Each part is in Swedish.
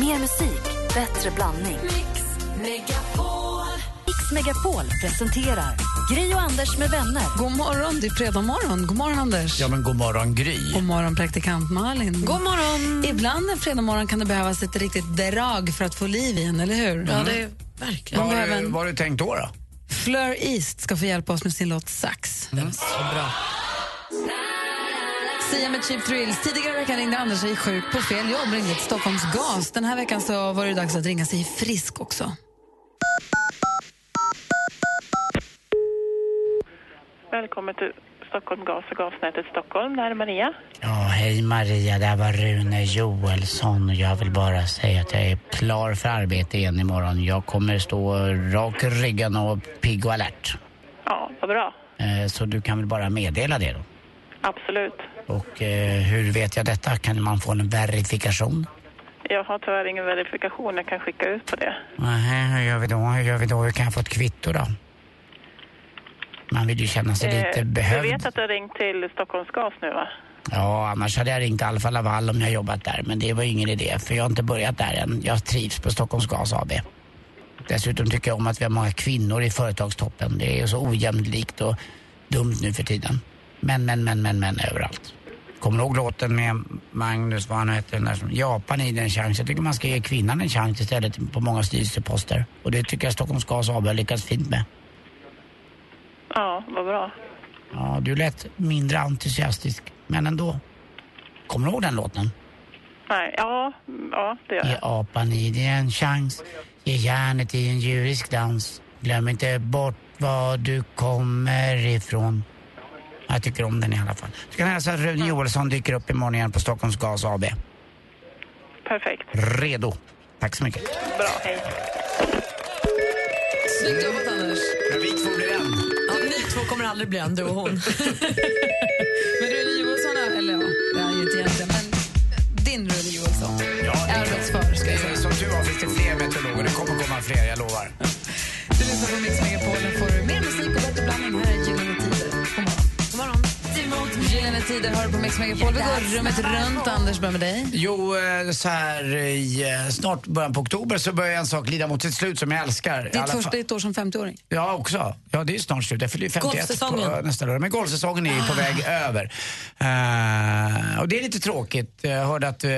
Mer musik, bättre blandning. Mix Megapol. Mix Megapol presenterar Gri och Anders med vänner. God morgon, det är fredag morgon. God morgon, Anders. Ja, men god morgon, Gry. God morgon, praktikant Malin. God morgon. Ibland en fredag morgon kan det behövas ett riktigt drag för att få liv igen, eller hur? Ja, det är verkligen. Vad har du, en- vad har du tänkt då? då? Fleur East ska få hjälpa oss med sin låt Sax. Den är så bra. Sia med Cheap Thrills. Tidigare i veckan ringde Anders sig sjuk på fel jobb, ringde till Stockholms gas. Den här veckan så var det dags att ringa sig frisk också. Välkommen till Stockholm Gas och gasnätet Stockholm. Det här är Maria. Ja, hej Maria, det här var Rune Joelsson och jag vill bara säga att jag är klar för arbete igen imorgon. Jag kommer stå rak i ryggen och pigg och alert. Ja, vad bra. Eh, Så du kan väl bara meddela det då? Absolut. Och eh, hur vet jag detta? Kan man få en verifikation? Jag har tyvärr ingen verifikation jag kan skicka ut på det. Nähä, hur gör vi då? Hur gör vi då? Hur kan jag få ett kvitto då? Man vill ju känna sig lite Eh, du behövd. vet att du har ringt till Stockholms Gas nu va? Ja, annars hade jag ringt Alfa Laval om jag jobbat där. Men det var ingen idé, för jag har inte börjat där än. Jag trivs på Stockholms Gas AB. Dessutom tycker jag om att vi har många kvinnor i företagstoppen. Det är så ojämlikt och dumt nu för tiden. Men, men, men, men, men överallt. Kommer du ihåg låten med Magnus, vad han hette, den där som Japan i en chans. Jag tycker man ska ge kvinnan en chans istället på många styrelseposter. Och det tycker jag Stockholms Gas AB har lyckats fint med. Ja, vad bra. Ja, du lät mindre entusiastisk, men ändå. Kommer du ihåg den låten? Nej, ja, ja det gör Ge jag. apan i dig en chans, ge järnet i en djurisk dans. Glöm inte bort var du kommer ifrån. Jag tycker om den i alla fall. Ska ni hälsa att Rune Joelsson dyker upp imorgon igen på Stockholms Gas AB. Perfekt. Redo. Tack så mycket. Bra, hej. Snyggt jobbat, Anders. Men vi två blir en. Ja, ni två kommer aldrig bli en, du och hon. Men Rune Johansson, är- eller ja, det är han ju inte egentligen, men din Rune Johansson. Ja, det- Arbetsför, ska jag säga. som tur var finns det fler meteorologer. Det kommer komma fler, jag lovar. Du lyssnar på Mix Megapol, Tider har du på Mix Megapol. Vi går rummet runt. Anders, börjar med dig. Jo, eh, så här i eh, snart början på oktober så börjar en sak lida mot sitt slut som jag älskar. Ditt första ett år som 50-åring. Ja, också. Ja, det är snart slut. Jag fyller ju 51 Golfsäsongen. på nästa år. Men golfsäsongen är ju på väg över. Eh, och det är lite tråkigt. Jag hörde att uh,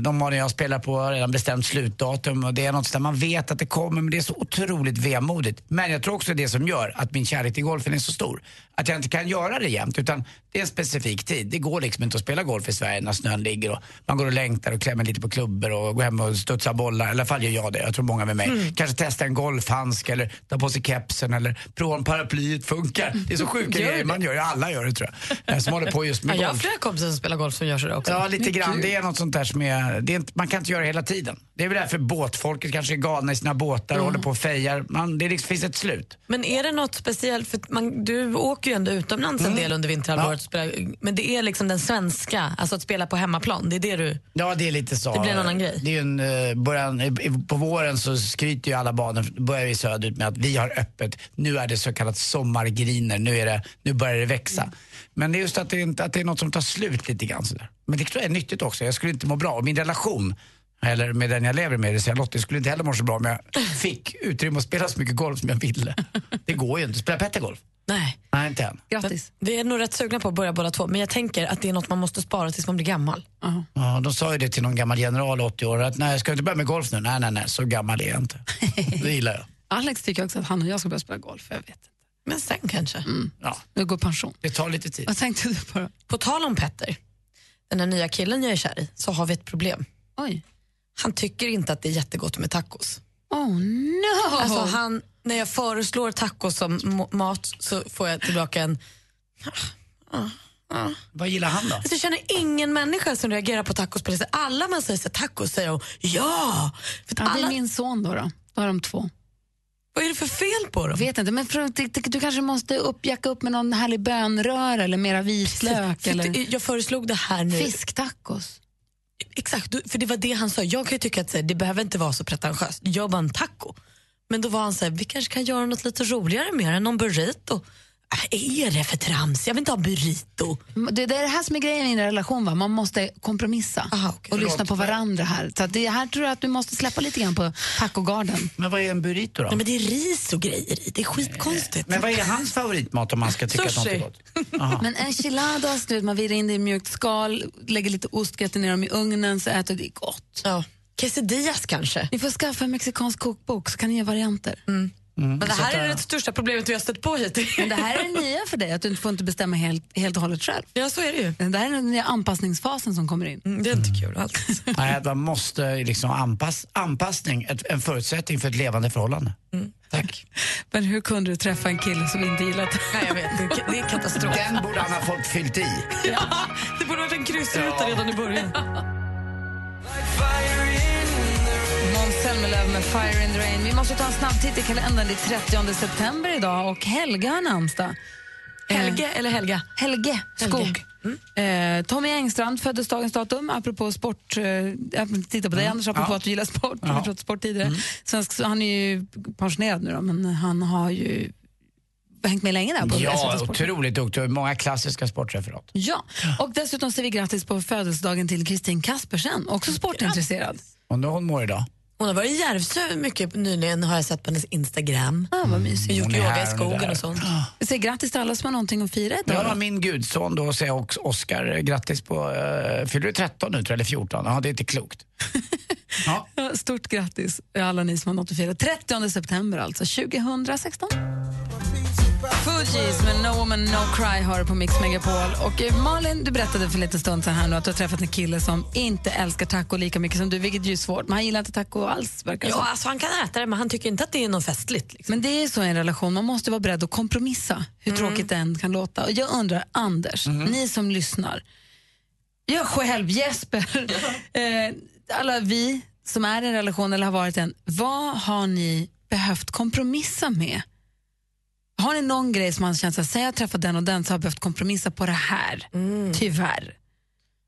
de banorna jag spelar på har redan bestämt slutdatum och det är något där man vet att det kommer men det är så otroligt vemodigt. Men jag tror också det som gör att min kärlek till golfen är så stor. Att jag inte kan göra det jämt utan det är en specifik tid. Det går liksom inte att spela golf i Sverige när snön ligger och man går och längtar och klämmer lite på klubbor och går hem och studsar bollar. I alla fall gör jag det. Jag tror många med mig. Kanske testa en golfhandske eller ta på sig kepsen eller prova om paraplyet funkar. Det är så sjuka grejer man gör. Alla gör det tror jag. Eh, Som håller på just med Ja, jag har golf. flera kompisar som spelar golf som gör så också. Ja, lite grann. Det är något sånt där som är, det är inte, man kan inte göra det hela tiden. Det är väl därför båtfolket kanske är galna i sina båtar och håller på och fejar. Man, det liksom, finns ett slut. Men är det något speciellt? För man, du åker ju ändå utomlands en del under vinterhalvåret. spelar- Men det är liksom den svenska, alltså att spela på hemmaplan. Det är det du... Ja, det är lite så. Det blir en annan grej. Det är en, eh, början, på våren så skryter ju alla banor, börjar vi söderut med att vi har öppet. Nu är det så kallat sommargriner, nu, är det, nu börjar det växa. Men det är just att det, inte, att det är något som tar slut lite grann sådär. Men det tror jag är nyttigt också, jag skulle inte må bra. Och min relation, eller med den jag lever med, det säga Lottie, skulle inte heller må så bra om jag fick utrymme att spela så mycket golf som jag ville. Det går ju inte. Spelar Petter golf? Nej. Nej, inte än. Grattis. Vi är nog rätt sugna på att börja båda två, men jag tänker att det är något man måste spara tills man blir gammal. Ja, de sa ju det till någon gammal general 80 år att nej, ska du inte börja med golf nu? Nej, nej, nej, så gammal är jag inte. Det gillar jag. Alex tycker också att han och jag ska börja spela golf. Jag vet inte. Men sen kanske. Ja, Nu går pension. det tar lite tid. Vad tänkte du på då? På tal om Petter, den här nya killen jag är kär i, så har vi ett problem. Oj. Han tycker inte att det är jättegott med tacos. Oh no! Alltså han, när jag föreslår tacos som mat så får jag tillbaka en... Vad gillar han då? Alltså jag känner ingen människa som reagerar på tacos på det sättet. Alla man säger så tacos säger de ja. För att ja, det alla, är min son då. då. Då har de två. Vad är det för fel på dem? Jag vet inte, men för, du, kanske måste uppjacka upp med någon härlig bönröra eller mera vitlök eller Jag föreslog det här nu. fisktacos. Exakt, för det var det han sa. Jag kan ju tycka att det behöver inte vara så pretentiöst. Jag bara en taco. Men då var han så här, vi kanske kan göra något lite roligare med det, någon burrito. Vad är det för trams? Jag vill inte ha burrito. Det, det är det här som är grejen i en relation. Va? Man måste kompromissa Aha, okej. och lyssna på varandra här. Så att det här tror jag att du måste släppa lite grann på tacogarden. Men vad är en burrito då? Nej, men det är ris och grejer i. Det är skitkonstigt. Men vad är hans favoritmat om man ska tycka att något är Sushi. gott? Aha. Men enchiladas, du vet, man virar in det i mjukt skal, lägger lite ost, gratinerar dem i ugnen så äter det gott. Ja. Quesadillas kanske. Ni får skaffa en mexikansk kokbok så kan ni göra varianter. Men det här är det största problemet vi har stött på hittills. Men det här är det nya för dig, att du inte får inte bestämma helt, helt och hållet själv. Ja, så är det ju. Det här är den nya anpassningsfasen som kommer in. Mm, Det är inte kul alls. Nej, man måste liksom anpass, anpassning, ett, en förutsättning för ett levande förhållande. Tack. Men hur kunde du träffa en kille som inte gillat det? Nej, jag vet. Det är, det är katastrof. Den borde han ha fått fyllt i. Ja, det borde varit en kryssruta redan i början. Zelmerlöw med Fire in the Rain. Vi måste ta en snabb titt i kalendern. Det är 30 september idag och Helga har namnsdag. Helge eller Helga? Helge Skog. Eh, Tommy Engstrand föddes dagens datum, apropå sport. Eh, jag tittar på dig Anders, apropå Ja. att du gillar sport. Vi Ja. pratade sport tidigare. Svensk, så han är ju pensionerad nu då, men han har ju hängt med länge där på Ja, otroligt duktig. Många klassiska sportreferat. Ja, och dessutom säger vi grattis på födelsedagen till Kristin Kaspersen, också sportintresserad. Undrar hur hon mår idag. Hon har varit i Järvsö mycket nyligen har jag sett på hennes Instagram. Ah, vad mysigt. Gjort Hon är yoga i skogen och sånt. Vi säger grattis till alla som har någonting att fira idag. Ja, min gudson då säger jag också Oscar, eh, grattis på, uh, fyller du 13 nu tror jag, eller 14? Ja, det är inte klokt. Ja. Ja, Stort grattis alla ni som har något att fira. 30 september alltså, 2016. Fugees med No Woman No Cry har på Mix Megapol. Och eh, Malin, du berättade för lite stund sedan här nu att du har träffat en kille som inte älskar taco lika mycket som du, vilket ju är svårt. Men han gillar inte taco alls, verkar Ja, alltså han kan äta det men han tycker inte att det är något festligt. Liksom. Men det är så i en relation, man måste vara beredd att kompromissa, hur tråkigt det än kan låta. Och jag undrar, Anders, ni som lyssnar, jag själv, Jesper, eh, alla vi som är i en relation eller har varit en, vad har ni behövt kompromissa med? Har ni någon grej som man känner så här, sen jag träffat den och den så har jag behövt kompromissa på det här, tyvärr.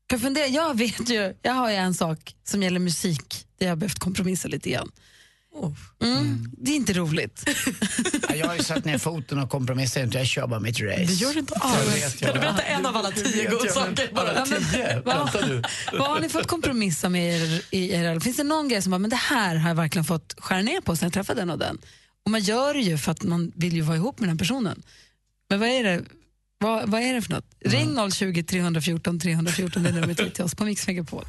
Kan jag, fundera, jag vet ju, jag har ju en sak som gäller musik där jag har behövt kompromissa lite grann. Oh. Mm, Det är inte roligt. Ja, Jag har ju satt ner foten och kompromissar inte, jag kör bara mitt race. Det gör du inte Jag alls. Kan du berätta en av alla tio goda saker? Bara. Ja, men, vad, vad har ni fått kompromissa med i er, i er? Finns det någon grej som bara, men det här har jag verkligen fått skära ner på sen jag träffade den och den? Och man gör det ju för att man vill ju vara ihop med den här personen. Men vad är det, vad, vad är det för något? Ring 020 314 314, det är numret hit till oss på Mix Megapol.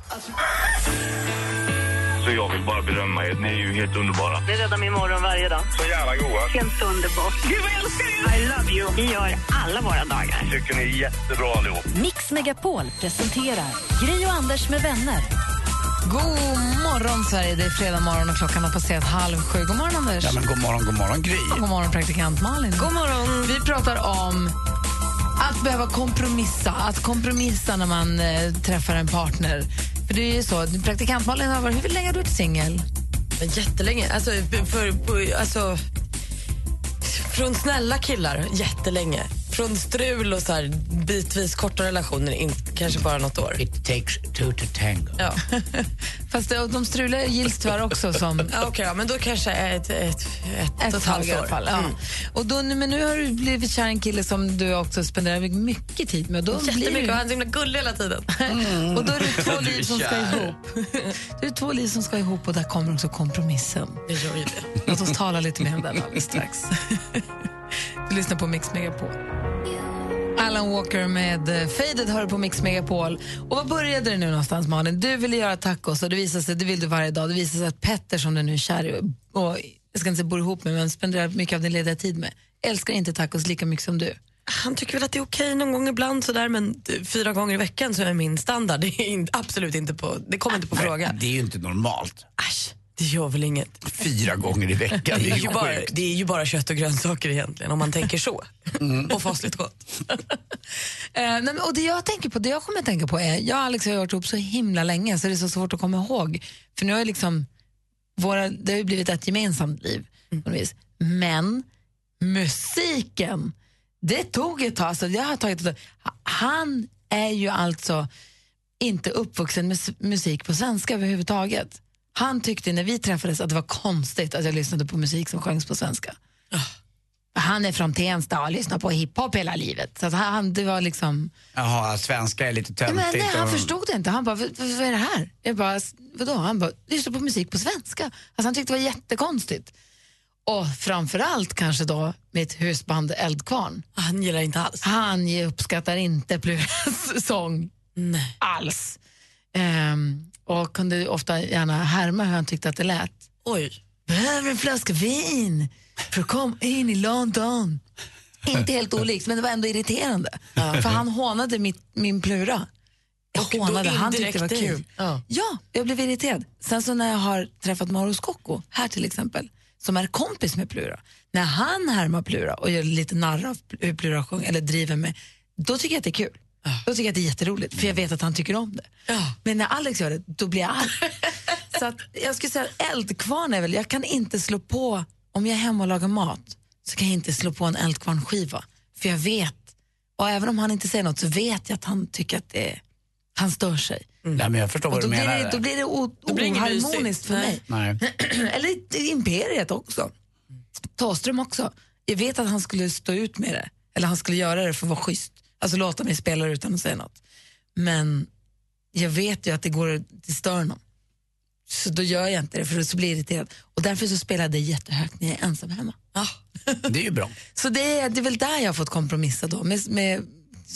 Så jag vill bara berömma er. Ni är ju helt underbara. Det räddar min morgon varje dag. Så jävla goa. Helt underbart. Gud vad jag älskar er! I love you. Vi gör alla våra dagar. Tycker ni är jättebra allihop. Mix Megapol presenterar Gri och Anders med vänner. God morgon Sverige, det är fredag morgon och klockan har passerat halv sju. God morgon Anders. Ja, men god morgon, god morgon Gry. God morgon praktikant Malin. God morgon. Vi pratar om att behöva kompromissa. Att kompromissa när man eh, träffar en partner. För det är ju så, praktikant Malin, har varit, hur länge har du varit singel? Jättelänge. Alltså, för, för, alltså, från snälla killar, jättelänge. Från strul och så här, bitvis korta relationer, in, kanske bara något år. It takes two to tango. Ja. Fast det, de struliga gills tyvärr också som Ja, Okej, ja, men då kanske ett, ett, ett, ett och ett halvt år. fall. Ja. Och då, men nu har du blivit kär i en kille som du också spenderar mycket tid med. Då blir Jättemycket och det, han är så himla gullig hela tiden. och då är det två liv som ska ihop. Det är två liv som ska ihop och där kommer också kompromissen. Det gör ju det. Låt oss tala lite mer om den alldeles strax. Du lyssnar på Mix Megapol. Alan Walker med eh, Faded hör på Mix Megapol. Och vad började det nu någonstans Malin? Du ville göra tacos och det visade sig, det vill du varje dag. Det visade sig att Petter som du nu är kär i och jag ska inte säga bor ihop med men spenderar mycket av din lediga tid med älskar inte tacos lika mycket som du. Han tycker väl att det är okej någon gång ibland sådär men fyra gånger i veckan så är min standard. Det, är in, absolut inte på, det kommer inte på fråga. Det är ju inte normalt. Äsch, det gör väl inget. Fyra gånger i veckan, Det är, ju bara, det är ju bara kött och grönsaker egentligen om man tänker så. Och fasligt gott. Eh, nej, men, och det jag tänker på, det jag kommer att tänka på är, jag och Alex har varit ihop så himla länge så det är så svårt att komma ihåg. För nu har liksom, våra, det har ju blivit ett gemensamt liv vis. Men musiken, det tog ett tag. Alltså, jag har tagit ett tag. Han är ju alltså inte uppvuxen med musik på svenska överhuvudtaget. Han tyckte när vi träffades att det var konstigt att jag lyssnade på musik som sjöngs på svenska. Han är från Tensta och har lyssnat på hiphop hela livet. Så att han, det var liksom... Jaha, svenska är lite töntigt. men, nej, han och- förstod det inte. Han bara, vad, vad är det här? Jag bara, vadå? Han bara, lyssna på musik på svenska. Alltså, han tyckte det var jättekonstigt. Och framförallt kanske då mitt husband Eldkvarn. Han gillar inte alls. Han uppskattar inte Pluras sång Nej. alls. Ehm, och kunde ofta gärna härma hur han tyckte att det lät. Oj. Behöver en flaska vin för att komma in i London. Inte helt olikt, men det var ändå irriterande. För han hånade mitt, min Plura. Jag Och hånade, han tyckte det var kul. Ja. Ja, jag blev irriterad. Sen så när jag har träffat Mauro Scocco, här till exempel, som är kompis med Plura, när han härmar Plura och gör lite narr av hur Plura sjunger, eller driver med, då tycker jag att det är kul. Då tycker jag att det är jätteroligt, för jag vet att han tycker om det. Ja. Men när Alex gör det, då blir jag arg. så att jag skulle säga att eldkvarn är väl, jag kan inte slå på, om jag är hemma och lagar mat, så kan jag inte slå på en eldkvarnskiva. För jag vet, och även om han inte säger något så vet jag att han tycker att det är, han stör sig. Nej, men jag förstår Och vad då du blir, menar. det, då blir det o, Då blir det oharmoniskt för Nej. mig. Nej. Eller i Imperiet också. Thåström också. Jag vet att han skulle stå ut med det. Eller han skulle göra det för att vara schysst. Alltså låta mig spela utan att säga något. Men jag vet ju att det går det stör honom. Så då gör jag inte det för så blir jag irriterad. Och därför så spelar jag det jättehögt när jag är ensam hemma. Ja. Det är ju bra. Så det är, det är väl där jag har fått kompromissa då. Med, med,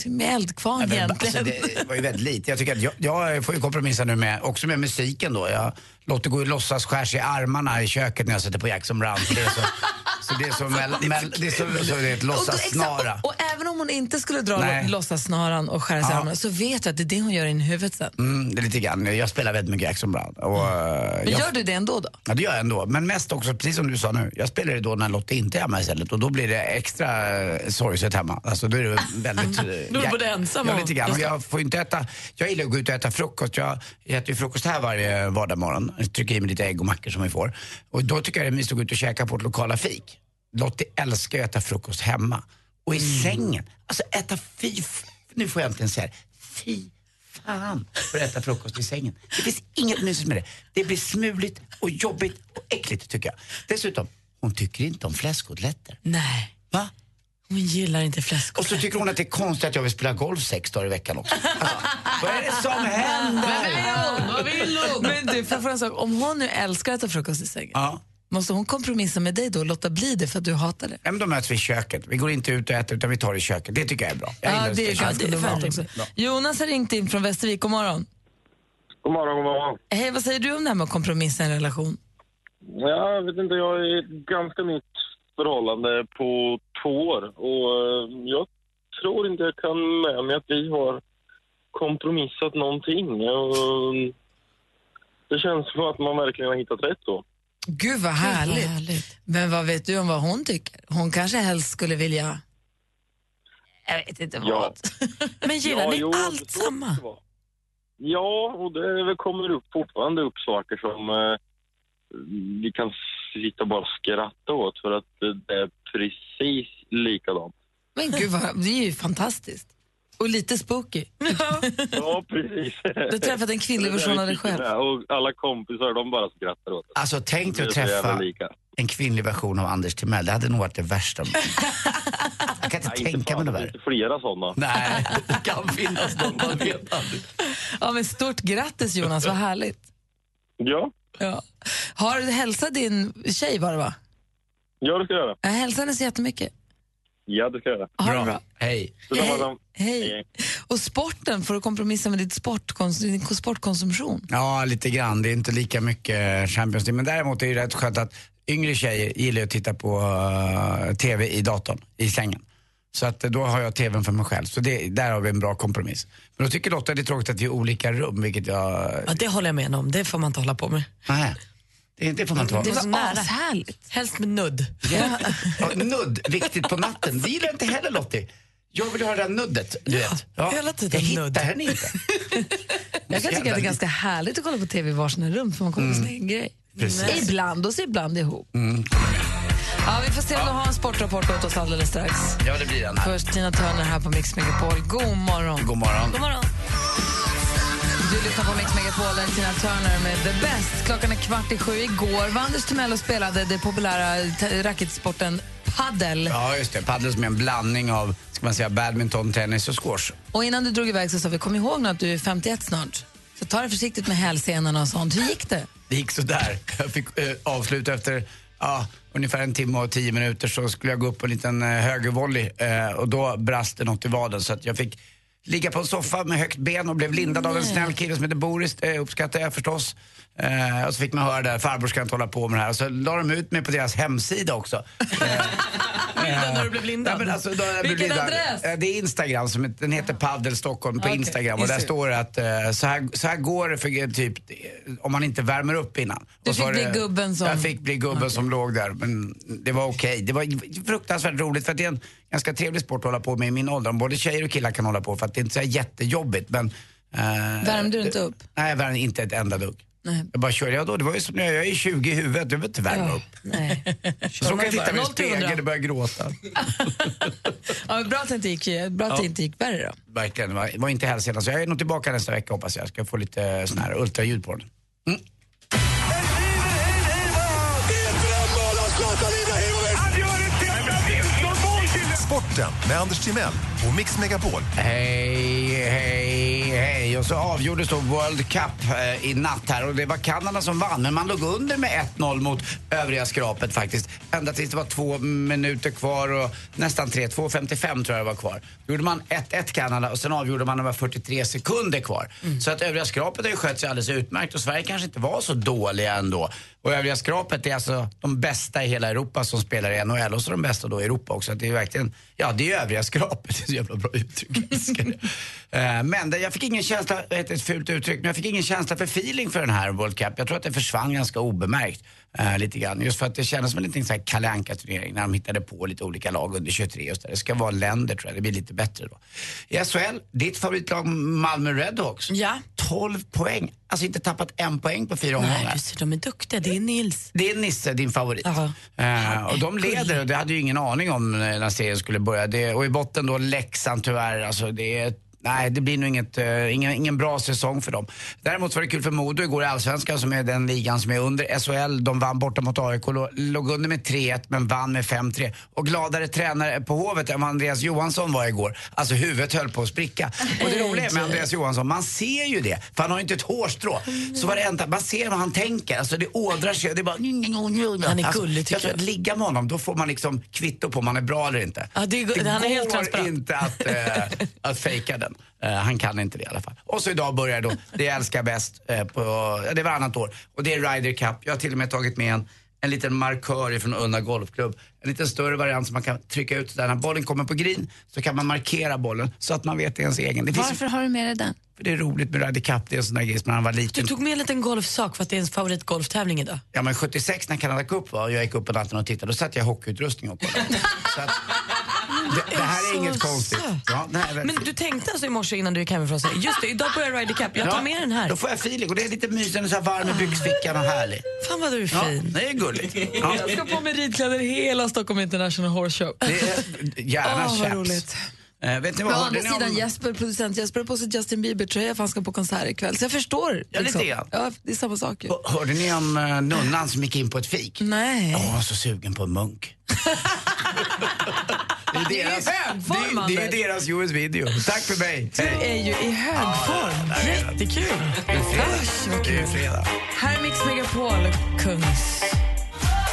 med eldkvarn Ja, men, egentligen. alltså, det var ju väldigt lite. Jag tycker jag, jag får ju kompromissa nu med, också med musiken då. Jag låter gå i låtsas skärs i armarna i köket när jag sätter på Jackson Brown. Det är så, så det är är ett Och, låtsassnara. exakt, och, och även om hon inte skulle dra låtsassnaran och skära sig i Ja. armarna så vet jag att det är det hon gör i huvudet sen. Mm, det är lite grann. Jag spelar väldigt mycket Jackson Brown. Och, eh, Men jag, gör du det ändå då? Ja, det gör jag ändå. Men mest också, precis som du sa nu, jag spelar det då när Lotta inte är hemma istället och då blir det extra eh, sorgset hemma. Alltså då är det väldigt... eh, Då är du både ensam Ja, och- lite grann. Och jag får inte äta... Jag gillar att gå ut och äta frukost. Jag äter ju frukost här varje vardagsmorgon. Trycker i mig lite ägg och mackor som vi får. Och då tycker jag att gå ut och käka på ett lokala fik. Lottie älskar att äta frukost hemma. Och i sängen. Alltså äta fy... Nu får jag äntligen säga det. Fy fan för att äta frukost i sängen. Det finns inget mysigt med det. Det blir smuligt och jobbigt och äckligt tycker jag. Dessutom, hon tycker inte om fläskkotletter. Nej, Va? Hon gillar inte Och så tycker hon att det är konstigt att jag vill spela golf sex dagar i veckan också. Alltså, vad är det som händer? Vad vill hon? Men du, fråga en sak? Om hon nu älskar att äta frukost i sängen, Ja. måste hon kompromissa med dig då och låta bli det för att du hatar det? Ja, men då möts vi i köket. Vi går inte ut och äter utan vi tar det i köket. Det tycker jag är bra. Jag Ja, det är ganska bra. Jonas har ringt in från Västervik. God morgon. God morgon, god morgon. Hej, vad säger du om det här med att kompromissa i en relation? Ja, Jag vet inte, jag är ganska nytt förhållande på två år och eh, jag tror inte jag kan med mig att vi har kompromissat någonting. Och det känns som att man verkligen har hittat rätt då. Gud vad Gud, härligt. vad härligt. Men vad vet du om vad hon tycker? Hon kanske helst skulle vilja... Jag vet inte vad. Ja. Men gillar ni jo, allt samma? Ja, och det kommer upp, fortfarande upp saker som eh, vi kan sitta och bara skratta åt för att det är precis likadant. Men gud, vad, det är ju fantastiskt. Och lite spooky. Ja, precis. Du har träffat en kvinnlig Det version av dig själv. det. Och alla kompisar, de bara skrattar åt det. Alltså tänk Det dig att träffa en kvinnlig version av Anders Timell. Det hade nog varit det värsta. Jag kan inte Nej, tänka fan, mig det värre. inte flera sådana. Nej, det kan finnas någon, man vet aldrig. Ja, men stort grattis Jonas, vad härligt. Ja, Ja. Har du hälsat din tjej var det va? ja det ska jag göra. Jag hälsar henne så jättemycket. Ja, det ska jag göra. Ha det bra. Hej. Hej. Hej. Och sporten, får du kompromissa med ditt sportkons- din sportkonsumtion? Ja, lite grann. Det är inte lika mycket Champions League. Men däremot är det rätt skönt att yngre tjejer gillar att titta på uh, TV i datorn, i sängen. Så att eh, då har jag TVn för mig själv. Så det, där har vi en bra kompromiss. Men då tycker Lotta att det är tråkigt att vi har olika rum, vilket jag... Ja, det håller jag med om. Det får man inte hålla på med. Nej, det, det får man vara. Det var ashärligt. Helst med nudd. Ja. Ja, nudd, viktigt på natten. Det gillar inte heller Lottie. Jag vill ha det där nuddet, du Ja, vet. hela tiden jag nudd. hittar henne inte. Jag kan tycka att det är ganska härligt att kolla på TV i varsina rum för man kommer på sin egen grej. Precis. Ibland och så ibland ihop. Ja, vi får se om du har en sportrapport åt oss alldeles strax. Ja, det blir den här. Först Tina Turner här på Mix Megapol. God morgon. God morgon. God morgon. Du lyssnar på Mix Megapol, där Tina Turner med The Best. Klockan är kvart i sju. Igår var Anders Timell och spelade den populära racketsporten padel. Ja, just det. Padel som är en blandning av ska man säga, badminton, tennis och squash. Och innan du drog iväg så sa vi, kom ihåg nu att du är 51 snart. Så ta det försiktigt med hälsenorna och sånt. Hur gick det? Det gick så där. Jag fick eh, avsluta efter ja, ungefär en timme och tio minuter så skulle jag gå upp på en liten eh, högervolley eh, och då brast det något i vaden så att jag fick ligga på en soffa med högt ben och blev lindad av en snäll kille som heter Boris, det uppskattar jag förstås. Eh, och så fick man höra där, farbror ska inte hålla på med det här. Och så la de ut mig på deras hemsida också. När du blev lindad? Ja, alltså, Vilken lindad. adress? Eh, Det är Instagram, som, den heter Paddel Stockholm på Okej, Instagram. Och där står det att eh, så, här, så här går det för typ om man inte värmer upp innan. Du fick bli gubben som- Jag fick bli gubben som låg där. Men det var okej. Det var fruktansvärt roligt för att det är en ganska trevlig sport att hålla på med i min ålder. Både tjejer och killar kan hålla på för att det är inte så jättejobbigt. Men, eh, Värmde du inte upp? Nej, jag värmde inte ett enda dugg. Nej. Jag bara körde. Ja, då, det var ju som när jag är 20 i huvudet. Jag behöver inte värma upp. Nej. Så råkade jag titta mig i spegeln och började gråta. Ja, bra att det inte gick, bra att det inte gick värre då. Verkligen, det var, var inte hälsenan. Så jag är nog tillbaka nästa vecka hoppas jag. Ska få lite sån här ultraljud på den. Sporten med Anders Timell och Mix Megapol. Hej, hej, hej. Och så avgjordes då World Cup eh, i natt här och det var Kanada som vann. Men man låg under med 1-0 mot övriga skrapet faktiskt. Ända tills det var två minuter kvar och nästan tre, 2.55 tror jag det var kvar. Då gjorde man 1-1 Kanada och sen avgjorde man när det var 43 sekunder kvar. Så att övriga skrapet har ju skött sig alldeles utmärkt och Sverige kanske inte var så dåliga ändå. Och övriga skrapet är alltså de bästa i hela Europa som spelar i NHL och så de bästa då i Europa också. Det är verkligen, ja det är övriga skrapet. Det är så jävla bra uttryck, jag. Eh, Men jag fick ingen känsla, ett fult uttryck, men jag fick ingen känsla för feeling för den här World Cup. Jag tror att det försvann ganska obemärkt. Eh, lite grann. Just för att det kändes som en liten så här Kalle Anka-turnering när de hittade på lite olika lag under 23. Just där. Det ska vara länder tror jag, det blir lite bättre då. I SHL, ditt favoritlag Malmö Redhawks. Ja. 12 poäng. Alltså inte tappat en poäng på fyra omgångar. Nej, just de är duktiga. Det är Nils. Det är Nisse, din favorit. Eh, och de leder och det hade ju ingen aning om när serien skulle börja. Det, och i botten då Leksand tyvärr. Alltså det är Nej, det blir nog inget, eh, ingen, ingen bra säsong för dem. Däremot var det kul för Modo igår i Allsvenskan som är den ligan som är under SHL. De vann borta mot AIK, lå- låg under med 3-1 men vann med 5-3. Och gladare tränare på Hovet än vad Andreas Johansson var igår. Alltså huvudet höll på att spricka. Och det roliga med Andreas Johansson, man ser ju det. För han har ju inte ett hårstrå. Så varenda, man ser vad han tänker. Alltså det ådrar sig. Det är bara... Han är Alltså, gullig, jag tycker tror jag. att ligga med honom, då får man liksom kvitto på om man är bra eller inte. Ja, det är gu- han är helt transparent. inte att, eh, att fejka den. Eh, han kan inte det i alla fall. Och så idag börjar då Det jag älskar bäst eh, på, det är varannat år. Och det är Ryder Cup. Jag har till och med tagit med en, en liten markör från Unna Golfklubb. En lite större variant som man kan trycka ut där. När bollen kommer på green så kan man markera bollen så att man vet det är ens egen. Det, finns, Varför har du med dig den? för det är roligt med Ryder Cup. Det är en sån där grej som när man var liten. Du tog med en liten golfsak för att det är ens favoritgolftävling idag. Ja men 76 när Canada Cup var och jag gick upp på natten och tittade, då satt jag hockeyutrustning och kollade. så att, det, det här är inget konstigt. Ja, nej, men, Men du tänkte alltså i morse innan du gick hemifrån så här, just det, idag börjar Ryder Cup, jag tar Ja, med den här. Då får jag feeling och det är lite mysigt, så här varm i byxfickan och härlig. Fan vad du är Ja, fin. det är gulligt. Ja, Jag ska på mig ridkläder hela Stockholm International Horse Show. det är gärna chaps. roligt. Eh, vet ni vad, andra hörde ni sidan, om... Jesper, producent Jesper, har på sig Justin Bieber-tröja för han ska på konsert ikväll. Så jag förstår. liksom. Ja, lite grann. Ja, det är samma sak ju. Hörde ni om uh, nunnan som gick in på ett fik? Nej. Jag var så sugen på en munk. det är, är deras, högform, det, det är deras US-video. Tack för mig. Du är ju i hög form. Jättekul. Usch, vad Det är kul. fredag. Här är Mix Megapol, Kungs.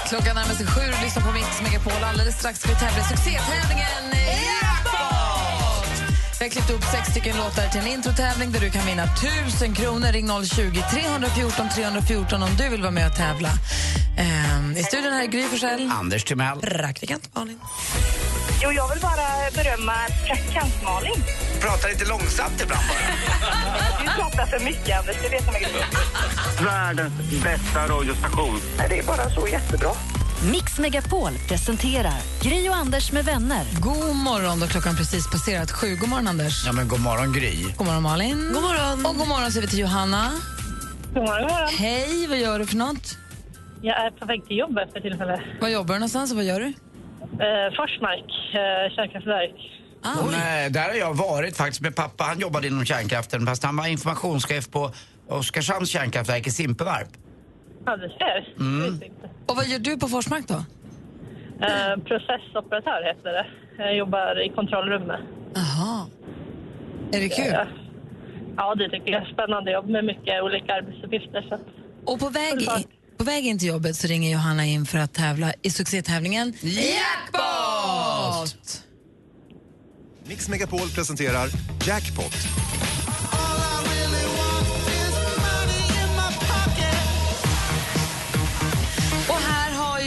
Klockan närmar sig sju och lyssnar på Mix Megapol. Alldeles strax ska vi tävla i succétävlingen Jackpot! Vi har klippt upp sex stycken låtar till en introtävling där du kan vinna 1000 kronor. Ring 020 314 314 om du vill vara med och tävla. Ehm, I studion här är Gry Forssell. Anders Timell. Praktikant Malin. Jo, jag vill bara berömma praktikant Malin. Pratar lite långsamt ibland bara. Du pratar för mycket, Anders. Det vet jag mycket Världens bästa radiostation. Det är bara så jättebra. Mix Megapol presenterar Gry och Anders med vänner. God morgon, då klockan precis passerat sju. God morgon, Anders. Ja men god morgon Gry. God morgon, Malin. God morgon. Och god morgon säger vi till Johanna. God morgon. Hej, vad gör du för något? Jag är på väg till jobbet för tillfället. Vad jobbar du någonstans och vad gör du? Eh, Forsmark, eh, kärnkraftverk. Hon, eh, där har jag varit faktiskt med pappa. Han jobbade inom kärnkraften fast han var informationschef på Oskarshamns kärnkraftverk i Simpevarp. Ja, du ser. Mm. Och vad gör du på Forsmark då? Eh, processoperatör heter det. Jag jobbar i kontrollrummet. Jaha. Är det kul? Eh, Ja, det tycker jag är spännande jobb med mycket olika arbetsuppgifter. Så. Och på väg, i, på väg in till jobbet så ringer Johanna in för att tävla i succétävlingen Jackpot! Mix Megapol presenterar Jackpot.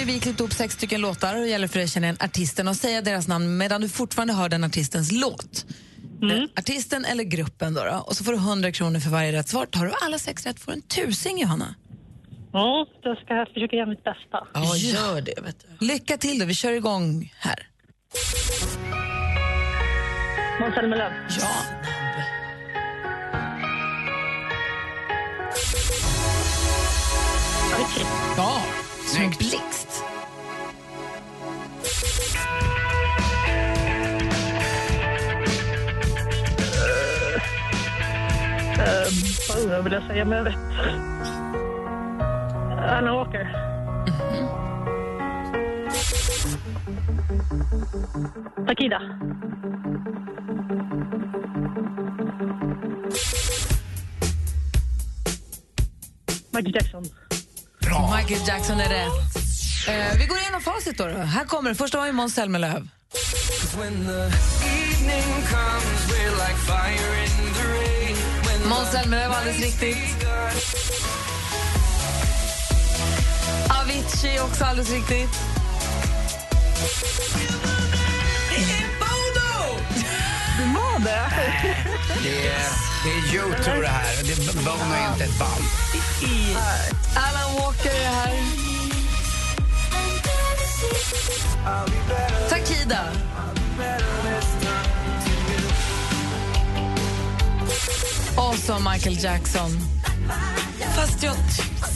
Vi klippt upp sex stycken låtar och det gäller för dig att känna igen artisten och säga deras namn medan du fortfarande hör den artistens låt. Eh, Artisten eller gruppen då, då. Och så får du 100 kronor för varje rätt svar. Tar du alla sex rätt får du en tusing, Johanna. Ja, då ska jag försöka göra mitt bästa. Ja, gör det. Vet du. Lycka till då, vi kör igång här. Måns Zelmerlöw. Ja. Ja, som en blixt. Uh, vad vill jag säga, men jag vet. Anna Walker. Takida. Michael Jackson. Michael Jackson är rätt. Eh, vi går igenom facit då. då. Här kommer det. Första var ju Måns Zelmerlöw. Måns Zelmerlöw var alldeles riktigt. Avicii också alldeles riktigt. Du var det? Det är, det är YouTube det här. Det, Bono är inte ett band. Alan Walker är här. Takida. Och så Michael Jackson. Fast jag...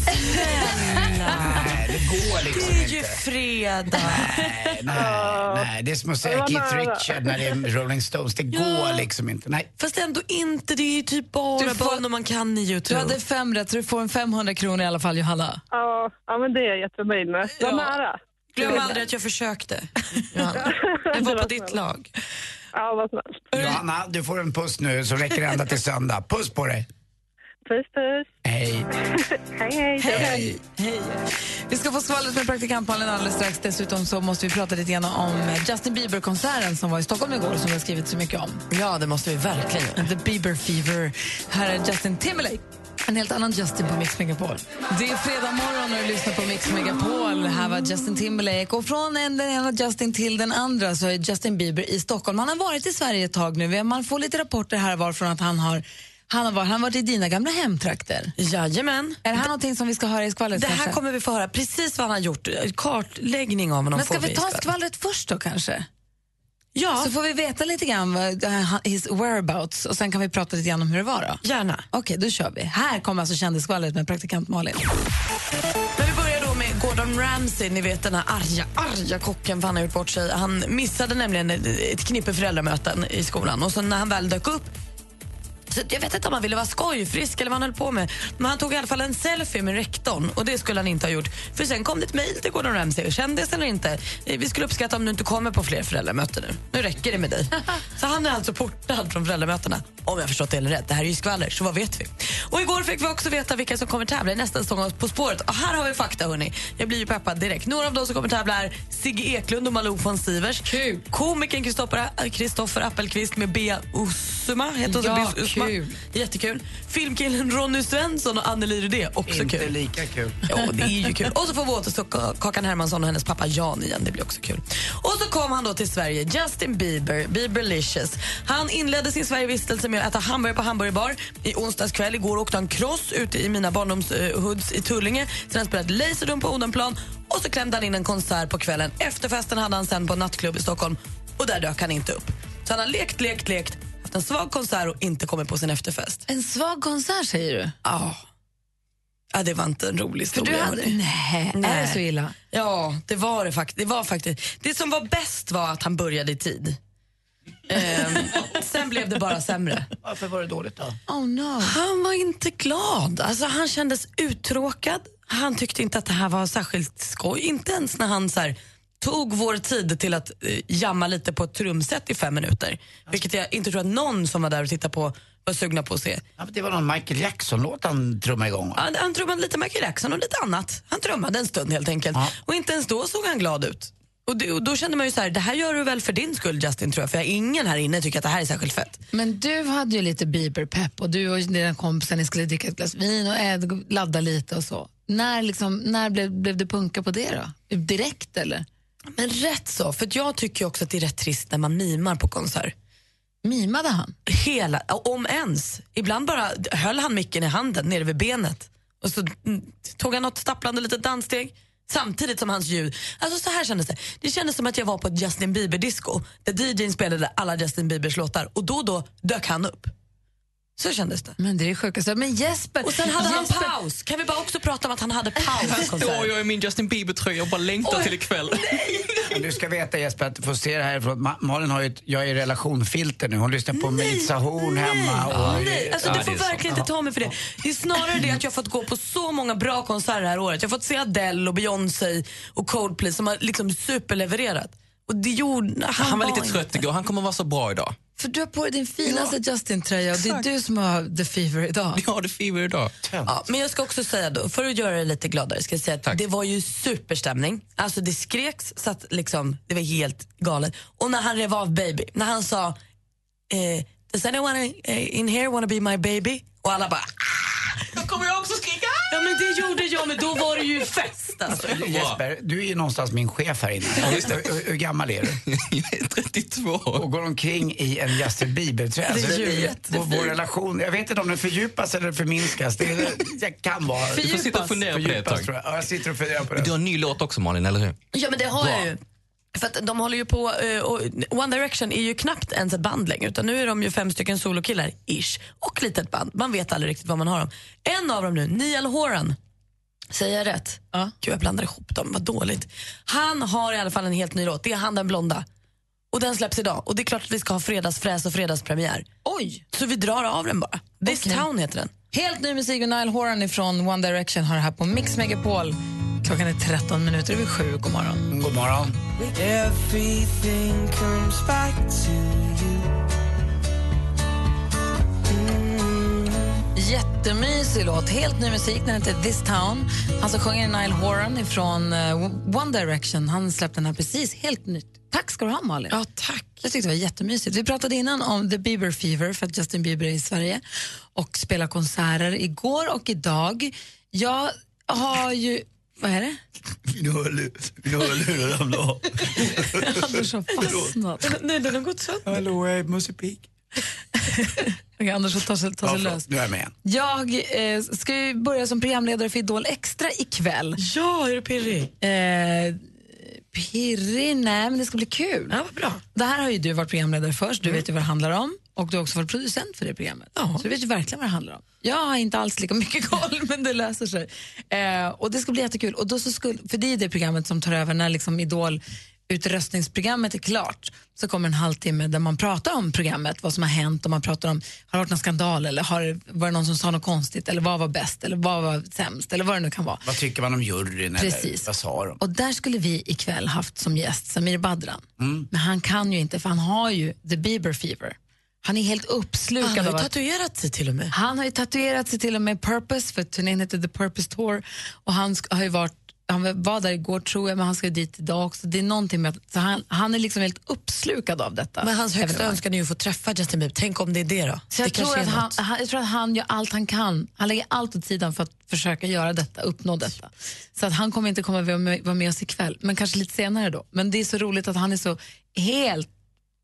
Nej, det går liksom Det är ju inte. fredag. Nej, nej, nej, det är som att säga Keith Richard när det är Rolling Stones. Det går liksom inte. Nej. Fast ändå inte. Det är ju typ bara Du får- man kan i Du Youtube. hade fem rätt, så du får en 500 kronor i alla fall, Johanna. Ja, ja, men det är jag jättenöjd med. Var Ja. nära. Glöm aldrig att jag försökte. Johanna. Jag var på ditt lag. Ja, vad snällt. Johanna, du får en puss nu så räcker det ända till söndag. Puss på dig. Puss, puss. Hej. hej, hej. Hej. Hej. Vi ska få skvallret med praktikantmalen alldeles strax. Dessutom så måste vi prata lite grann om Justin Bieber-konserten som var i Stockholm igår som vi har skrivit så mycket om. Ja, det måste vi verkligen göra. The Bieber Fever. Här är Justin Timberlake. En helt annan Justin på Mix Megapol. Det är fredag morgon och du lyssnar på Mix Megapol. Här var Justin Timberlake. Och från en, den ena Justin till den andra så är Justin Bieber i Stockholm. Han har varit i Sverige ett tag nu. Man får lite rapporter här var från att han har han har, varit, han har varit i dina gamla hemtrakter. Jajamän. Är det här någonting som vi ska höra i skvallret? Det här kanske? kommer vi få höra precis vad han har gjort. Kartläggning av honom Men ska vi ta skvallret. först då kanske? Ja, Så får vi veta lite grann vad, uh, his whereabouts och sen kan vi prata lite grann om hur det var då. gärna. Okej, då kör vi. Här kommer alltså kändisskvallret med praktikant Malin. Men vi börjar då med Gordon Ramsay, ni vet den här arga, arga kocken för han har gjort bort sig. Han missade nämligen ett, knippe föräldramöten i skolan och så när han väl dök upp så jag vet inte om han ville vara skojfrisk eller vad han höll på med. Men han tog i alla fall en selfie med rektorn och det skulle han inte ha gjort. För sen kom det ett mejl till Gordon Ramsay. Kändis eller inte, eh, vi skulle uppskatta om du inte kommer på fler föräldramöten nu. Nu räcker det med dig. så han är alltså portad från föräldramötena. Om jag förstått det hela rätt. Det här är ju skvaller, så vad vet vi? Och igår fick vi också veta vilka som kommer tävla i nästa säsong På spåret. Och här har vi fakta hörni. Jag blir ju peppad direkt. Några av de som kommer tävla är Sigge Eklund och Malou von Sivers. Komikern Kristoffer Appelqvist med Bea Usuma. Heter? Ja, Usma. kul. Jättekul. Filmkillen Ronny Svensson och Anneli Rydé. Också Inte kul. lika kul. Ja, det är ju kul. Och så får vi återstå Ka- Kakan Hermansson och hennes pappa Jan igen. Det blir också kul. Och så kom han då till Sverige, Justin Bieber, Bieberlicious. Han inledde sin Sverigevistelse med att äta hamburgare på hamburgerbar. I onsdags kväll, igår åkte han cross ute i mina barndomshoods i Tullinge. Sen han spelat Laserdome på Odenplan och så klämde han in en konsert på kvällen. Efterfesten hade han sen på en nattklubb i Stockholm och där dök han inte upp. Så han har lekt, lekt, lekt, haft en svag konsert och inte kommit på sin efterfest. En svag konsert säger du? Ja. Ja, det var inte en rolig För historia. du hade, hörni. nej, är Nej. det så illa? Ja, det var det faktiskt. Det var faktiskt. Det som var bäst var att han började i tid. Ehm, sen blev det bara sämre. Varför var det dåligt då? Oh no. Han var inte glad. Alltså, han kändes uttråkad. Han tyckte inte att det här var särskilt skoj. Inte ens när han så här, tog vår tid till att eh, jamma lite på ett trumset i fem minuter. Vilket jag inte tror att någon som var där och tittade på var sugna på att se. Ja, men det var någon Michael Jackson-låt han trummade igång. Han, han trummade lite Michael Jackson och lite annat. Han trummade en stund helt enkelt. Ja. Och inte ens då såg han glad ut. Och, det, och då kände man ju så här, det här gör du väl för din skull Justin tror jag. För ingen här inne tycker att det här är särskilt fett. Men du hade ju lite Bieber-pepp och du och dina kompisar ni skulle dricka ett glas vin och äd, ladda lite och så. När, liksom, när blev, blev det punka på det då? Direkt eller? Men rätt så, för jag tycker också att det är rätt trist när man mimar på konsert. Mimade han? Hela, om ens. Ibland bara höll han micken i handen nere vid benet och så mm, tog han något stapplande litet danssteg samtidigt som hans ljud. Alltså så här kändes det. Det kändes som att jag var på ett Justin Bieber-disco där DJn spelade alla Justin Biebers låtar och då och då dök han upp. Så kändes det. Men det är sjukaste. Men Jesper... Och sen hade han Jesper, paus. Kan vi bara också prata om att han hade paus Här står jag i min Justin Bieber-tröja och bara längtar till ikväll. Men Du ska veta Jesper att du får se det härifrån. Ma- Malin har ju ett, jag är i relationfilter nu. Hon lyssnar på Melissa Horn hemma. Och, Nej, alltså Ja, du det får verkligen inte ta mig för det. Det är snarare det att jag har fått gå på så många bra konserter det här året. Jag har fått se Adele och Beyoncé och Coldplay som har liksom superlevererat. Och det gjorde, han, Han var lite inte- trött igår, han kommer vara så bra idag. För du har på dig din finaste Justin-tröja och det är du som har the fever idag. Vi har det fever idag. Ja, men jag ska också säga då, för att göra det lite gladare, ska jag säga att Tack. det var ju superstämning. Alltså det skreks så att liksom, det var helt galet. Och när han rev av Baby, när han sa eh, Does anyone in here wanna be my baby? Och alla bara Då kommer jag också skrika! Ja men det gjorde jag, men då var det ju fest alltså. Jesper, du är ju någonstans min chef här inne. hur, hur, hur gammal är du? Jag är 32. Och går omkring i en Justin Bieber-tröja. Det är Alltså, vår, vår relation, jag vet inte om den fördjupas eller förminskas. Det, är, det kan vara... Du får sitta och fundera på det ett Fördjupas, tag. jag. Ja, jag sitter och funderar på Du det. har en ny låt också Malin, eller hur? Ja men det har Bra. jag ju. För att de håller ju på, och One Direction är ju knappt ens ett band längre utan nu är de ju fem stycken solokillar, ish, och litet band. Man vet aldrig riktigt vad man har dem. En av dem nu, Niall Horan, säger jag rätt? Ja. Gud jag blandar ihop dem, vad dåligt. Han har i alla fall en helt ny låt, det är Han den blonda. Och den släpps idag och det är klart att vi ska ha fredagsfräs och fredagspremiär. Oj! Så vi drar av den bara. This Okej. Town heter den. Helt ny musik med Nile Horan från One Direction har det här på Mix Megapol. Klockan är 13 minuter över sju. God morgon. God morgon. Everything comes back to you. Jättemysig låt. Helt ny musik. Den heter This Town. Han som sjunger är Nile Horan från eh, One Direction. Han släppte den här precis. Helt nytt. Tack ska du ha, Malin. Ja, tack. Jag tyckte det var jättemysigt. Vi pratade innan om The Bieber Fever för att Justin Bieber är i Sverige och spelar konserter igår och idag. Jag har ju... Vad är det? Mina hörlurar ramlade av. Anders har fastnat. Nej, den har gått sönder. Hallå, jag är Musse Pig. Okej, Anders får ta sig, ta Ja, sig förlåt, lös. nu är jag med igen. Jag eh, ska ju börja som programledare för Idol Extra ikväll. Ja, är du pirrig? Eh, pirrig? Nej, men det ska bli kul. Ja, vad bra. Det här har ju du varit programledare först, du vet ju vad det handlar om och du har också varit producent för det programmet. Ja. Så du vet ju verkligen vad det handlar om. Jag har inte alls lika mycket koll, men det löser sig. Eh, och det ska bli jättekul. Och då så skulle, för det är det programmet som tar över när liksom Idol utröstningsprogrammet är klart så kommer en halvtimme där man pratar om programmet, vad som har hänt och man pratar om, har det varit någon skandal eller har det varit någon som sa något konstigt eller vad var bäst eller vad var sämst eller vad det nu kan vara. Vad tycker man om juryn? Eller, Precis. vad sa de? Och där skulle vi ikväll haft som gäst Samir Badran. Mm. Men han kan ju inte för han har ju the Bieber fever. Han är helt uppslukad Han har ju tatuerat sig till och med. han har ju tatuerat sig till och med Purpose, för turnén heter The Purpose Tour. Och han har ju varit, han var där igår tror jag, men han ska dit idag också. Det är någonting med att, så han, han är liksom helt uppslukad av detta. Men hans högsta önskan är ju att få träffa Justin Bieber. Tänk om det är det då? Så jag, det tror kanske att han, han, jag tror att han gör allt han kan. Han lägger allt åt sidan för att försöka göra detta, uppnå detta. Så att han kommer inte komma vara med, vara med oss ikväll, men kanske lite senare då. Men det är så roligt att han är så helt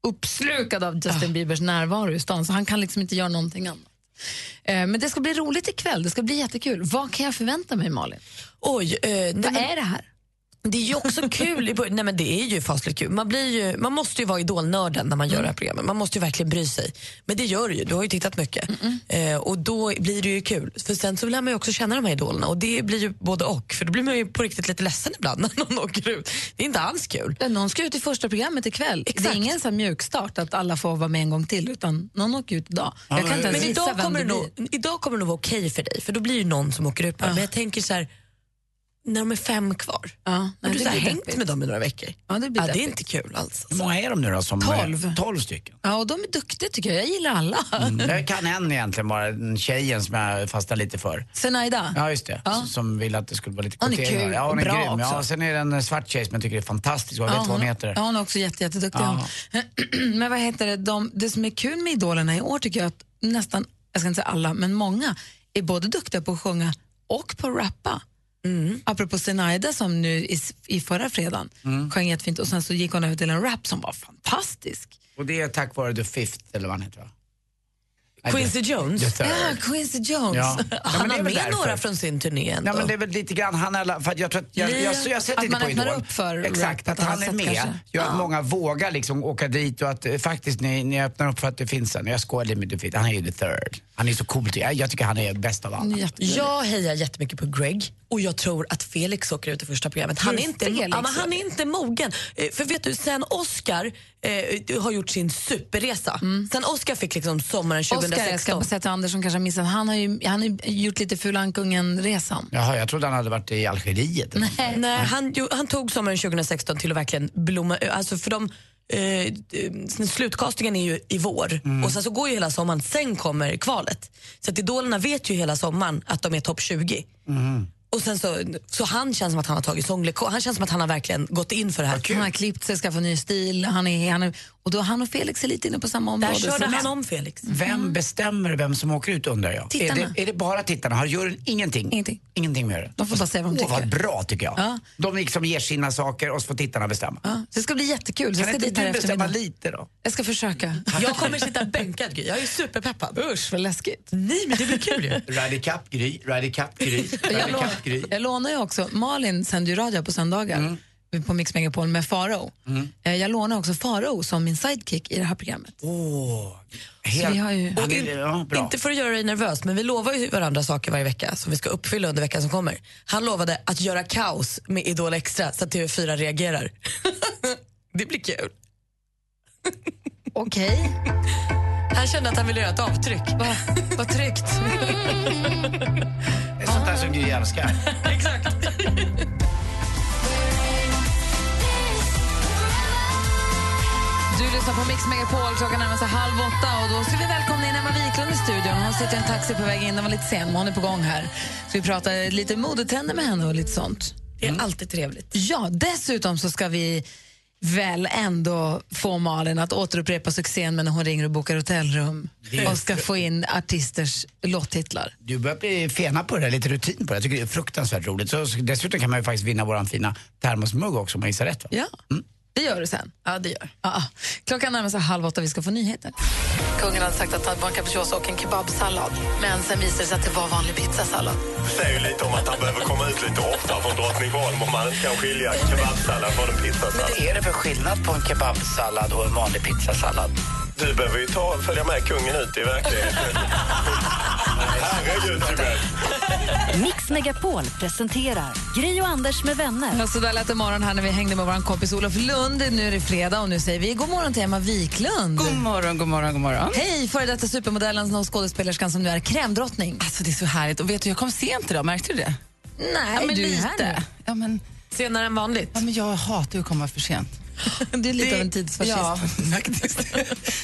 uppslukad av Justin Biebers närvaro i stan, så han kan liksom inte göra någonting annat. Eh, men det ska bli roligt ikväll, det ska bli jättekul. Vad kan jag förvänta mig, Malin? Oj, eh, Vad är det här? Det är ju också kul. Nej, men det är ju fasligt kul. Man, blir ju, man måste ju vara idolnörden när man gör det här programmet. Man måste ju verkligen bry sig. Men det gör du ju. Du har ju tittat mycket. Eh, och då blir det ju kul. För sen så lär man ju också känna de här idolerna. Och det blir ju både och. För då blir man ju på riktigt lite ledsen ibland när någon åker ut. Det är inte alls kul. Ja, Någon ska ut i första programmet ikväll. Det är ingen så mjukstart att alla får vara med en gång till utan någon åker ut idag. Jag kan inte ens men idag kommer, det nog, idag kommer det nog vara okej för dig, för då blir det någon som åker ut. bara. Men jag tänker så här, när de är fem kvar, Ja, har nej, du det så här hängt deppigt. med dem i några veckor? Ja, det blir ja, det är inte kul alls. Hur många är de nu då? Som Tolv. Tolv stycken. Ja, och de är duktiga tycker jag. Jag gillar alla. Jag kan en egentligen bara, tjejen som jag fastnar lite för. Zenaida. Ja, just det. Ja. S- Som vill att det skulle vara lite Hon är kvotering. kul Ja, hon och är bra grym. Ja, också. och sen är det en svart tjej som jag tycker är fantastisk. Jag vet vad hon heter. Ja, hon är också jätte, jätteduktig. Ja. Men vad heter det, de, det som är kul med Idolerna i år tycker jag att nästan, jag ska inte säga alla, men många är både duktiga på att sjunga och på att rappa. Mm. Apropå Zenaida som nu i, i förra fredagen Mm. sjöng jättefint och sen så gick hon över till en rap som var fantastisk. Och det är tack vare The Fifth, eller vad han heter va? Quincy Jones? The. Ja, Quincy Jones. Ja. Ja, men Han det har med därför. några från sin turné ändå. Ja, men det är väl lite grann, han är, alla- för jag tror att jag, jag, jag, jag, sett Att lite på Idol. upp för Exakt, att han är med kanske. gör att Ja. många vågar liksom åka dit och att eh, faktiskt ni, ni öppnar upp för att det finns en. Jag skojar lite med Dufit, han är ju the third. Han är så cool, jag, jag tycker han är bäst av alla. Jag hejar jättemycket på Greg och jag tror att Felix åker ut i första programmet. Han är, inte, Felix ja, men han är inte mogen. Eh, För vet du, sen Oscar eh, har gjort sin superresa, sen Oscar fick liksom sommaren Oscar, jag ska 2016. bara säga till Anders som kanske har missat, han har ju, han har gjort lite Fula Ankungen-resan. Jaha, jag trodde han hade varit i Algeriet. något. Nej, han, han tog sommaren 2016 till att verkligen blomma alltså för de Eh, slutkastingen är ju i vår och sen så går ju hela sommaren, sen kommer kvalet. Så att Idolerna vet ju hela sommaren att de är topp 20. Och sen så, så han känns som att han har tagit sånglektion. Han känns som att han har verkligen gått in för det här. Han har klippt sig, skaffat ny stil. Han är, han är, och då han och Felix är lite inne på samma Där område. körde Så- han om Felix. Vem bestämmer vem som åker ut undrar jag? Tittarna. Är det, är det bara tittarna? Har juryn ingenting? Ingenting. Ingenting med det? De får bara säga vad de Åh, vad tycker. bra tycker jag. Ja. De liksom ger sina saker och så får tittarna bestämma. Ja, så det ska bli jättekul. Så jag Kan ska inte du bestämma lite då? Jag ska försöka. Jag kommer sitta bänkad, Gry. Jag är superpeppad. Usch, vad läskigt. Nej, men det blir kul ju. Radikapp Gry, Radikapp Gry, Radikapp Gry. jag lånar ju också, Malin sänder ju radio på söndagar på Mix Megapol med Farao. Eh, Jag lånar också Farao som min sidekick i det här programmet. Åh, Så vi har ju... Ja, bra. Inte för att göra dig nervös, men vi lovar ju varandra saker varje vecka som vi ska uppfylla under veckan som kommer. Han lovade att göra kaos med Idol Extra så att TV4 reagerar. det blir kul. Okej. Han kände att han ville göra ett avtryck. Va, vad tryggt. Det är sånt där som Gry älskar. Exakt. Du lyssnar på Mix Megapol, klockan närmar sig halv åtta och då ska vi välkomna in Emma Wiklund i studion. Hon sitter i en taxi på väg in, den var lite sen men hon är på gång här. Så vi pratar lite modetrender med henne och lite sånt. Det är alltid trevligt. Ja, dessutom så ska vi väl ändå få Malin att återupprepa succén med när hon ringer och bokar hotellrum och ska få in artisters låttitlar. Du börjar bli fena på det, där, lite rutin på det. Jag tycker det är fruktansvärt roligt. Så, dessutom kan man ju faktiskt vinna våran fina termosmugg också om man gissar rätt. Va? Ja, det gör du sen. Ja, det gör. Ja, klockan närmar sig halv åtta, vi ska få nyheter. Kungen hade sagt att det var en capricciosa och en kebabsallad. Men sen visade det sig att det var vanlig pizzasallad. Det säger ju lite om att han behöver komma ut lite oftare från Drottningholm om man inte kan skilja kebabsallad från en pizzasallad. Vad är det för skillnad på en kebabsallad och en vanlig pizzasallad? Du behöver ju ta, följa med kungen ut i verkligheten. Mix Megapol presenterar Gry och Anders med vänner. Ja, så där lät det morgon här när vi hängde med vår kompis Olof Lund. Nu är det fredag och nu säger vi god morgon till Emma Wiklund. God morgon, god morgon, god morgon. Hej, före detta supermodellen och skådespelerskan som nu är krämdrottning. Alltså det är så härligt. Och vet du, jag kom sent idag, märkte du det? Nej, ja, men du är lite. här nu. Ja, men, Senare än vanligt. ja, men jag hatar att komma för sent. Du är lite Det- av en tidsfascist. Ja, faktiskt.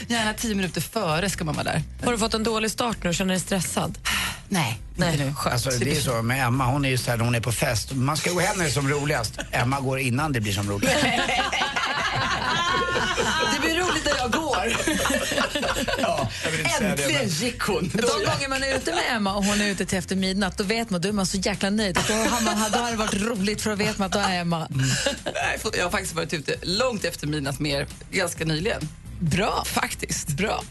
Gärna tio minuter före ska man vara där. Har du fått en dålig start nu känner dig stressad? Nej, Nej, inte nu. skönt. Alltså, det är så med Emma, hon är ju så här när hon är på fest. Man ska gå hem när det är som roligast. Emma går innan det blir som roligast. Det blir roligt när jag går. Ja, jag vill inte säga det, Äntligen men- gick hon. De gånger man är ute med Emma och hon är ute till efter midnatt, då vet man, då är man så jäkla nöjd. Då har, man, då har det varit roligt för att veta att då är Emma. Nej, för- Jag har faktiskt varit ute långt efter midnatt med er ganska nyligen. Bra. Faktiskt. Bra.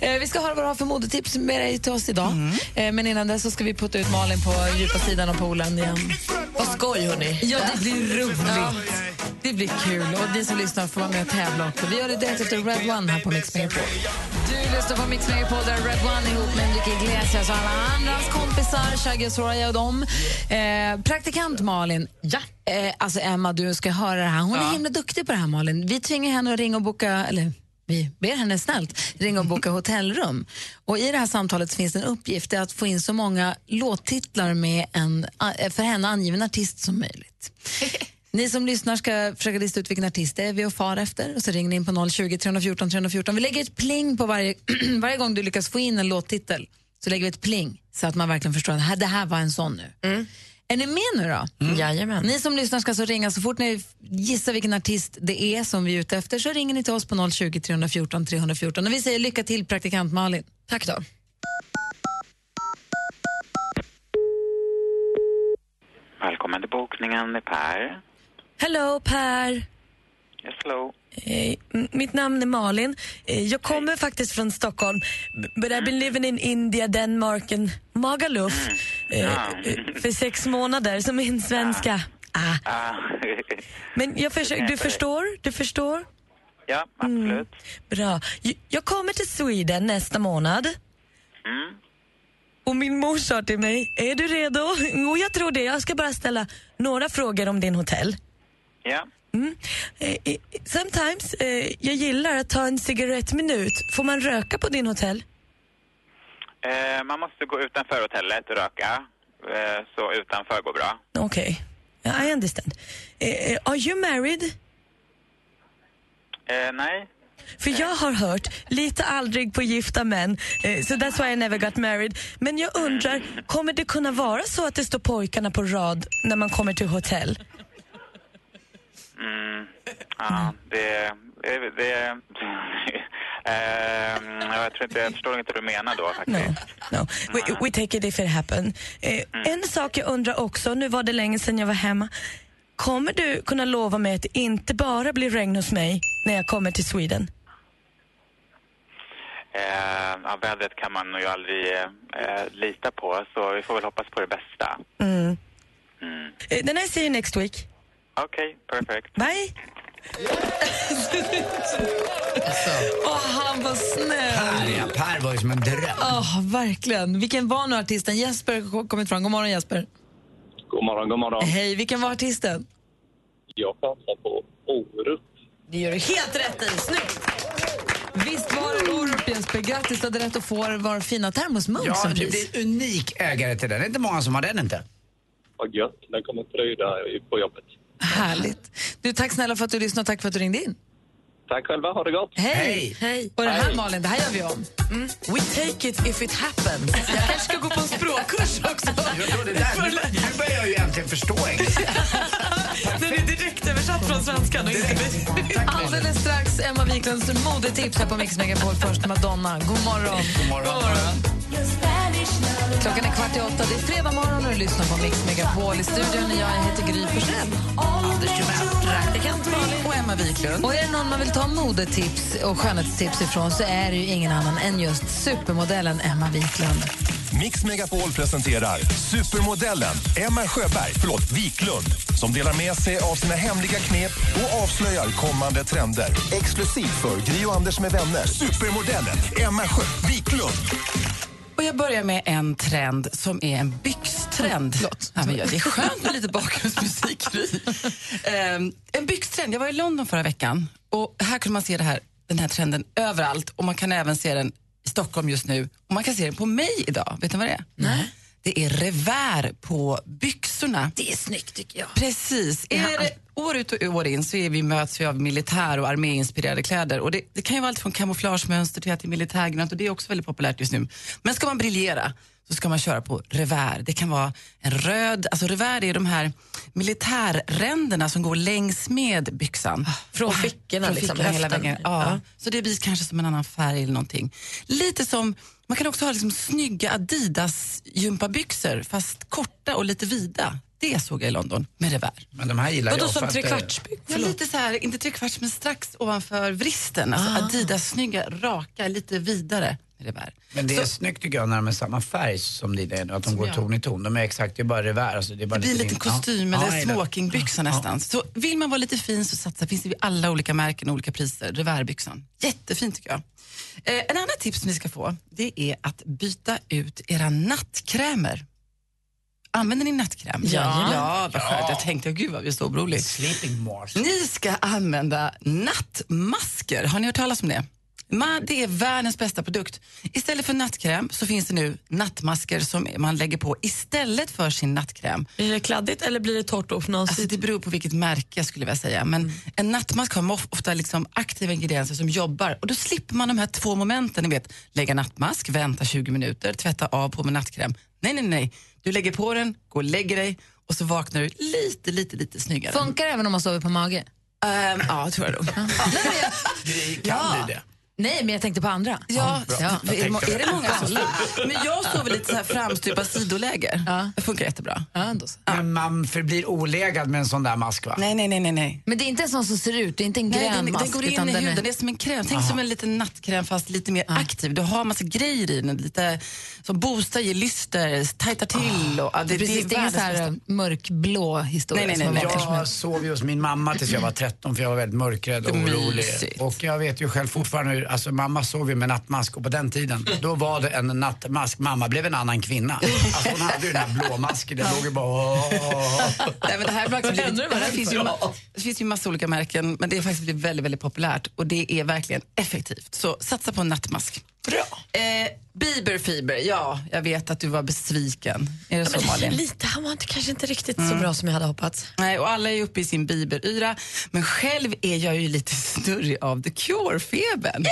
Eh, vi ska höra vad du har för modetips med dig till oss idag. Eh, men innan dess så ska vi putta ut Malin på djupa sidan av poolen igen. Vad skoj, hörni. Ja, det blir roligt. Det blir kul. Och ni som lyssnar får vara med och tävla också. Vi gör det direkt efter Red One här på Mix Megapol. Du lyssnar på Mix Megapol där Red One ihop med Enrique Iglesias och alla andras kompisar, Shaggy och Soraya och dem. Eh, praktikant Malin. Ja. Eh, alltså Emma, du ska höra det här. Hon är himla duktig på det här Malin. Vi tvingar henne att ringa och boka, eller vi ber henne snällt ringa och boka hotellrum. Och I det här samtalet finns en uppgift att få in så många låttitlar med en eh, för henne angiven artist som möjligt. Ni som lyssnar ska försöka lista ut vilken artist det är vi och far efter och så ringer ni in på 020 314 314. Vi lägger ett pling på varje, varje gång du lyckas få in en låttitel. Så lägger vi ett pling så att man verkligen förstår att det här, det här var en sån nu. Är ni med nu då? Mm. Jajamän. Ni som lyssnar ska så ringa så fort ni gissar vilken artist det är som vi är ute efter så ringer ni till oss på 020 314 314. Och vi säger lycka till praktikant Malin. Tack då. Välkommen till bokningen med Per. Hello, Per. Yes, hello. Eh, mitt namn är Malin. Eh, jag kommer faktiskt från Stockholm. But I've been living in India, Denmark and Magaluf eh, eh, för sex månader, som min svenska. Ah. Ah, Men jag försöker, du förstår? Du förstår? ja, absolut. Bra. Jag- Jag kommer till Sweden nästa månad. Mm. Och min mor sa till mig, är du redo? Jo, jag tror det. Jag ska bara ställa några frågor om din hotell. Ja. Mm. Eh, eh, sometimes, eh, jag gillar att ta en cigarettminut. Får man röka på din hotell? Eh, man måste gå utanför hotellet och röka. Eh, så utanför går bra. Okej, okay. I understand. Are you married? Nej. För jag har hört, lite aldrig på gifta män, so that's why I never got married. Men jag undrar, kommer det kunna vara så att det står pojkarna på rad när man kommer till hotell? Mm. Ja, det... det, det eh, jag, tror inte, jag förstår inte vad du menar då faktiskt. No, we, we take it if it happen. Eh, En sak jag undrar också, nu var det länge sedan jag var hemma. Kommer du kunna lova mig att det inte bara blir regn hos mig när jag kommer till Sweden? Eh, ja, vädret kan man ju aldrig eh, lita på, så vi får väl hoppas på det bästa. Mm. Mm. Eh, Then I see you next week. Okej, perfect. Bye! Åh, han var snäll! Per, ja, per var ju som en dröm. Oh, verkligen. Vilken var nu artisten? Jesper har kommit fram. God morgon Jesper. God morgon, god morgon. Hej, vilken var artisten? Jag chansar på Orup. Det gör du helt rätt i. Snyggt! Visst var det Orup Jesper. Grattis, du hade rätt att få vår fina termosmugg Ja, som du pris. blir unik ägare till den. Det är inte många som har den inte. Vad gött. Den kommer pryda på jobbet. Härligt. Du, tack snälla för att du lyssnade och tack för att du ringde in. Tack själva, ha det gott. Hej! Hej. Och det här Hej. Malin, det här gör vi om. Mm. We take it if it happens. Jag kanske ska gå på en språkkurs också. Jag tror det där, nu, nu börjar jag ju äntligen förstå engelska. Den är direkt översatt från svenskan. Alldeles strax Emma Wiklunds modetips här på Mix Megapol. Först Madonna. God morgon. God morgon. Klockan är kvart i åtta. Det är fredag morgon och du lyssnar på Mix Megapol. I studion är jag, jag heter Gry Forssell. Anders Timell. Praktikant Malin. Och Emma Wiklund. Och är det någon man vill ta modetips och skönhetstips ifrån så är det ju ingen annan än just supermodellen Emma Wiklund. Mix Megapol presenterar supermodellen Emma Sjöberg, förlåt, Wiklund som delar med sig av sina hemliga knep och avslöjar kommande trender. Exklusivt för Gri och Anders med vänner. Supermodellen Emma Sjö Wiklund. Och jag börjar med en trend som är en byxtrend. Ja, men det är skönt med lite bakgrundsmusik. Ehm, en byxtrend. Jag var i London förra veckan och här kunde man se här, den här trenden överallt och man kan även se den i Stockholm just nu och man kan se den på mig idag. Vet ni vad det är? Nej. Det är revär på byxorna. Det är snyggt tycker jag. Precis. Är det, år ut och år in så är vi, möts vi av militär och arméinspirerade kläder. Och det, det kan ju vara allt från kamouflagemönster till att det är militärgrönt och det är också väldigt populärt just nu. Men ska man briljera, så ska man köra på revär. Det kan vara en röd, alltså revär är de här militärränderna som går längs med byxan. Från Och- fickorna, från liksom, fickorna hela höften. vägen. Ja. Ja. Så det blir kanske som en annan färg eller någonting. Lite som, man kan också ha liksom snygga Adidas gympabyxor fast korta och lite vida. Det såg jag i London med revär. Men de här gillar Vadå jag. som trekvartsbyxor? Ja, lite så här, inte trekvarts men strax ovanför vristen. Alltså Ah. Adidas snygga, raka, lite vidare med revär. Men det är Så- snyggt tycker jag när de är samma färg som dina är nu, att de går jag. ton i ton. De är exakt, det är bara revär. Alltså, det är bara Det blir en lite liten din- kostym eller gillar. smokingbyxa nästan. Så vill man vara lite fin så satsa, finns det alla olika märken och olika priser. Revärbyxan. Jättefint tycker jag. Eh, en annan tips som ni ska få, det är att byta ut era nattkrämer. Använder ni nattkräm? Ja. Ja, vad skönt. Jag tänkte, gud vad vi är så oroliga. Sleeping mask. Ni ska använda nattmasker. Har ni hört talas om det? Ma, det är världens bästa produkt. Istället för nattkräm så finns det nu nattmasker som man lägger på istället för sin nattkräm. Blir det kladdigt eller blir det torrt och? Alltså, det beror på vilket märke skulle jag säga. Men en nattmask har of- ofta liksom aktiva ingredienser som jobbar och då slipper man de här två momenten. Ni vet, lägga nattmask, vänta 20 minuter, tvätta av på med nattkräm. Nej, nej, nej. Du lägger på den, går och lägger dig och så vaknar du lite, lite, lite snyggare. Funkar det även om man sover på mage? Ehm, ja, tror jag nog. Kan bli det? Nej, men jag tänkte på andra. Ja, ja. är, det, är det många som Men jag sover lite så här framstupa sidoläge. Det funkar jättebra. Ja, då så. Men man förblir olägad med en sån där mask va? Nej, nej, nej, nej. nej. Men det är inte en sån som ser ut, det är inte en Nej, grön den, mask. den går in utan i den är- huden, det är som en kräm. Tänk som en liten nattkräm fast lite mer aktiv. Du har massa grejer i den, lite som boostar, ger lyster, tajtar till. Och, ja, Det är precis, det är ingen så här bästa. mörkblå historia. Nej, nej, nej, nej. Jag sov ju hos min mamma tills jag var 13 för jag var väldigt mörkrädd och orolig. Och jag vet ju själv fortfarande hur, alltså mamma sov ju med nattmask och på den tiden, då var det en nattmask. Mamma blev en annan kvinna. Alltså hon hade ju den här blå masken, det låg ju bara åh. Nej, men det här, faktiskt blivit, det, här finns ju, det finns ju massa olika märken men det har faktiskt blivit väldigt, väldigt populärt och det är verkligen effektivt. Så satsa på en nattmask. Bra. Eh, Bieberfiber, ja, jag vet att du var besviken. Är det så Malin? Lite, han var inte, kanske inte riktigt så bra som jag hade hoppats. Nej, och alla är uppe i sin Bieberyra. Men själv är jag ju lite snurrig av The Cure-febern.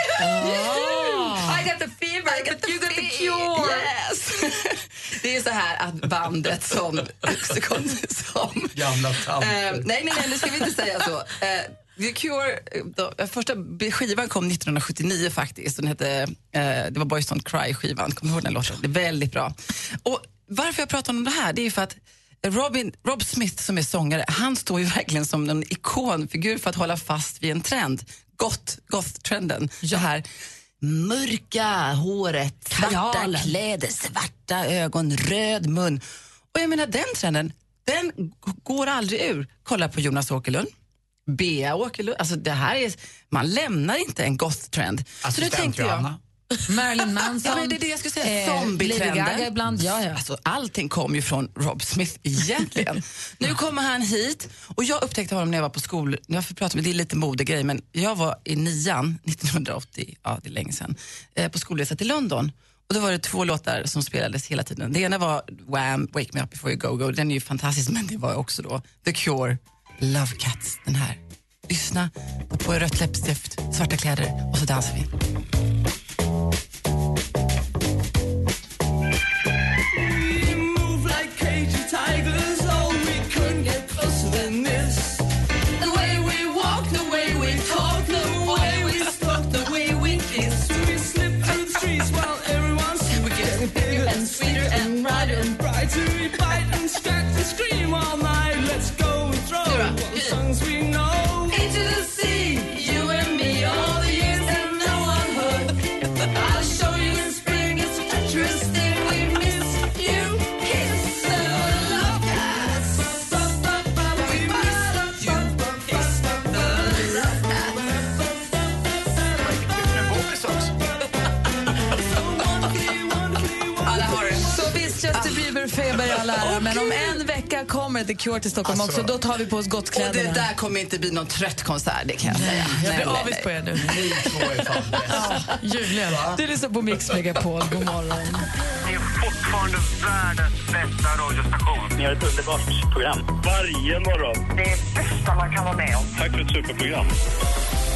I got the fever, I got the, you got the cure. Yes! Det är så här att bandet som... som Gamla eh, tanter. nej, nej, nej, nu ska vi inte säga så. Eh, The Cure, då, första skivan kom 1979 faktiskt. Den hette, eh, det var Boys Don't Cry-skivan. Kommer du ihåg den låten? Det är väldigt bra. Och varför jag pratar om det här, det är för att Robin, Rob Smith som är sångare, han står ju verkligen som en ikonfigur för att hålla fast vid en trend. Goth, goth-trenden. Det här mörka håret, svarta Kajalen. kläder, svarta ögon, röd mun. Och jag menar den trenden, den går aldrig ur. Kolla på Jonas Åkerlund. Bea Åkerlund. Alltså det här är, man lämnar inte en goth-trend. Assistent tänkte jag, Johanna. Marilyn Manson. Ja, men det är det jag skulle säga. eh, Zombie-trenden. Lady Gaga ibland. Ja, ja. Alltså, allting kom ju från Rob Smith egentligen. nu kommer han hit och jag upptäckte honom när jag var på skol... Jag får prata med, det är lite modegrej men jag var i nian 1980, ja det är länge sedan, eh, på skolresa till London. Och då var det två låtar som spelades hela tiden. Det ena var Wham! Wake Me Up Before You Go Go. Den är ju fantastisk men det var också då The Cure, Love Cats, den här. Lyssna på rött läppstift, svarta kläder och så dansar vi. Visst, Justin Bieber-feber i all ära, men om en vecka kommer The Cure till Stockholm Alltså. också. Då tar vi på oss Och det gottkläderna. där kommer inte bli någon trött konsert, det kan jag säga. Jag blir avis på er nu. Ni två är fan bäst. Julian. Du lyssnar på Mix Megapol. God morgon. Ni är fortfarande världens bästa radiostation. Ni har ett underbart program. Varje morgon. Det är bästa man kan vara med om. Tack för ett superprogram.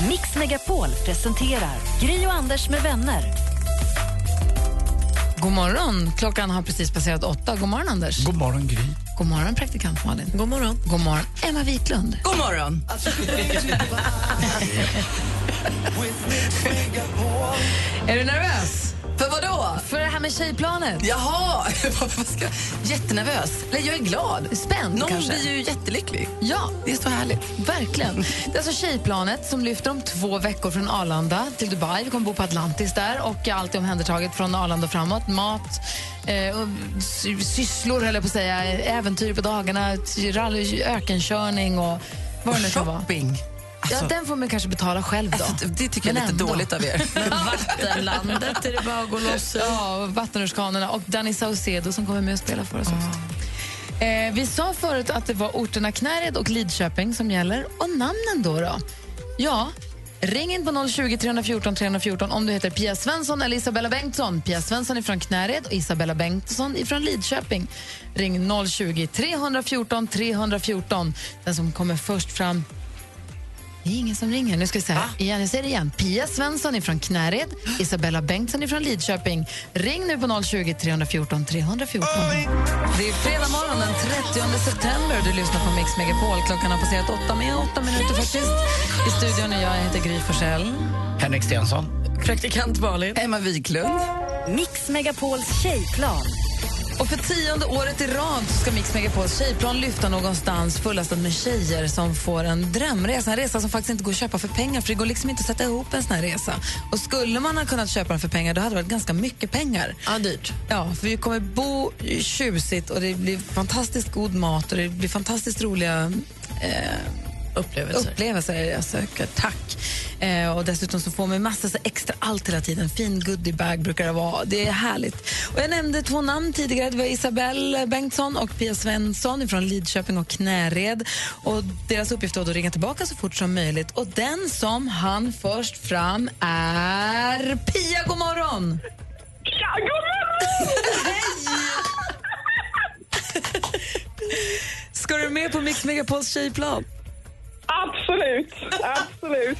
Mix Megapol presenterar Gri och Anders med vänner. God morgon. Klockan har precis passerat åtta. God morgon, Anders. God morgon, Gry. God morgon, praktikant Malin. God morgon. God morgon, Emma Wiklund. God morgon. Är du nervös? För vad då? För det här med tjejplanet. Jaha, jättenervös. Eller jag är glad. Spänd Någon kanske? blir ju jättelycklig. Ja, Det är så härligt. verkligen. Det är alltså tjejplanet som lyfter om två veckor från Arlanda till Dubai. Vi kommer bo på Atlantis där och allt är omhändertaget från Arlanda framåt. Mat, eh, och sy- sysslor höll jag på att säga, äventyr på dagarna, rally, ökenkörning och vad det nu kan vara. Shopping. Ja, den får man kanske betala själv då. Alltså, det tycker jag Men är lite ändå. dåligt av er. Men vattenlandet är det bara att gå loss i. Ja, vattenrutschkanorna och Danny Saucedo som kommer med och spela för oss också. Eh, vi sa förut att det var orterna Knäred och Lidköping som gäller. Och namnen då? då? Ja, ring in på 020 314 314 om du heter Pia Svensson eller Isabella Bengtsson. Pia Svensson är från Knäred och Isabella Bengtsson är från Lidköping. Ring 020 314 314. Den som kommer först fram det är ingen som ringer. Nu ska vi se här. Igen, jag säger det igen. Pia Svensson är från Knäred, Isabella Bengtsson är från Lidköping. Ring nu på 020 314 314. Det är fredag morgon den 30 september. Du lyssnar på Mix Megapol. Klockan har passerat åtta med åtta minuter faktiskt. I studion är jag, jag heter Gry Forssell. Henrik Stensson. Praktikant Malin. Emma Wiklund. Mix Megapols tjejplan. Och för tionde året i rad ska Mix Megapols tjejplan lyfta någonstans fullastad med tjejer som får en drömresa. En resa som faktiskt inte går att köpa för pengar för det går liksom inte att sätta ihop en sån här resa. Och skulle man ha kunnat köpa den för pengar då hade det varit ganska mycket pengar. Ja, dyrt. Ja, för vi kommer bo tjusigt och det blir fantastiskt god mat och det blir fantastiskt roliga eh, Upplevelser. upplevelser. Jag söker, tack. Eh, och dessutom så får man massa så extra allt hela tiden. Fin goodiebag brukar det vara. Det är härligt. Och jag nämnde två namn tidigare. Det var Isabelle Bengtsson och Pia Svensson från Lidköping och Knäred. Och deras uppgift var att ringa tillbaka så fort som möjligt. Och den som han först fram är Pia, god morgon! Ja, god Ska du med på Mix Megapols tjejplan? Absolut, absolut.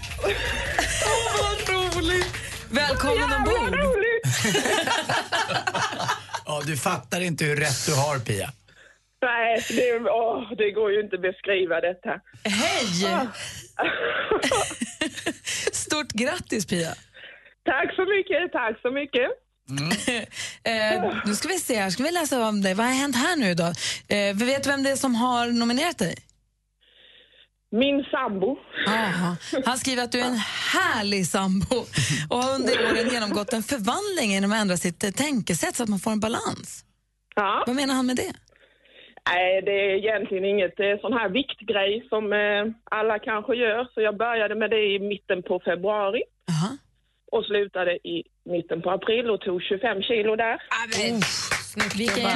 Åh, vad roligt! Välkommen Jävla ombord! roligt! Ja, du fattar inte hur rätt du har, Pia. Nej, det, åh, det går ju inte att beskriva detta. Hej! Stort grattis, Pia. Tack så mycket, tack så mycket. Eh, nu ska vi se här, ska vi läsa om dig. Vad har hänt här nu då? Eh, vi vet vem det är som har nominerat dig? Min sambo. Aha. Han skriver att du är en härlig sambo och har under åren genomgått en förvandling genom att ändra sitt tänkesätt så att man får en balans. Ja. Vad menar han med det? Nej, det är egentligen inget eh, sån här viktgrej som eh, alla kanske gör. Så jag började med det i mitten på februari. Och slutade i mitten på april och tog 25 kilo där. Vilken,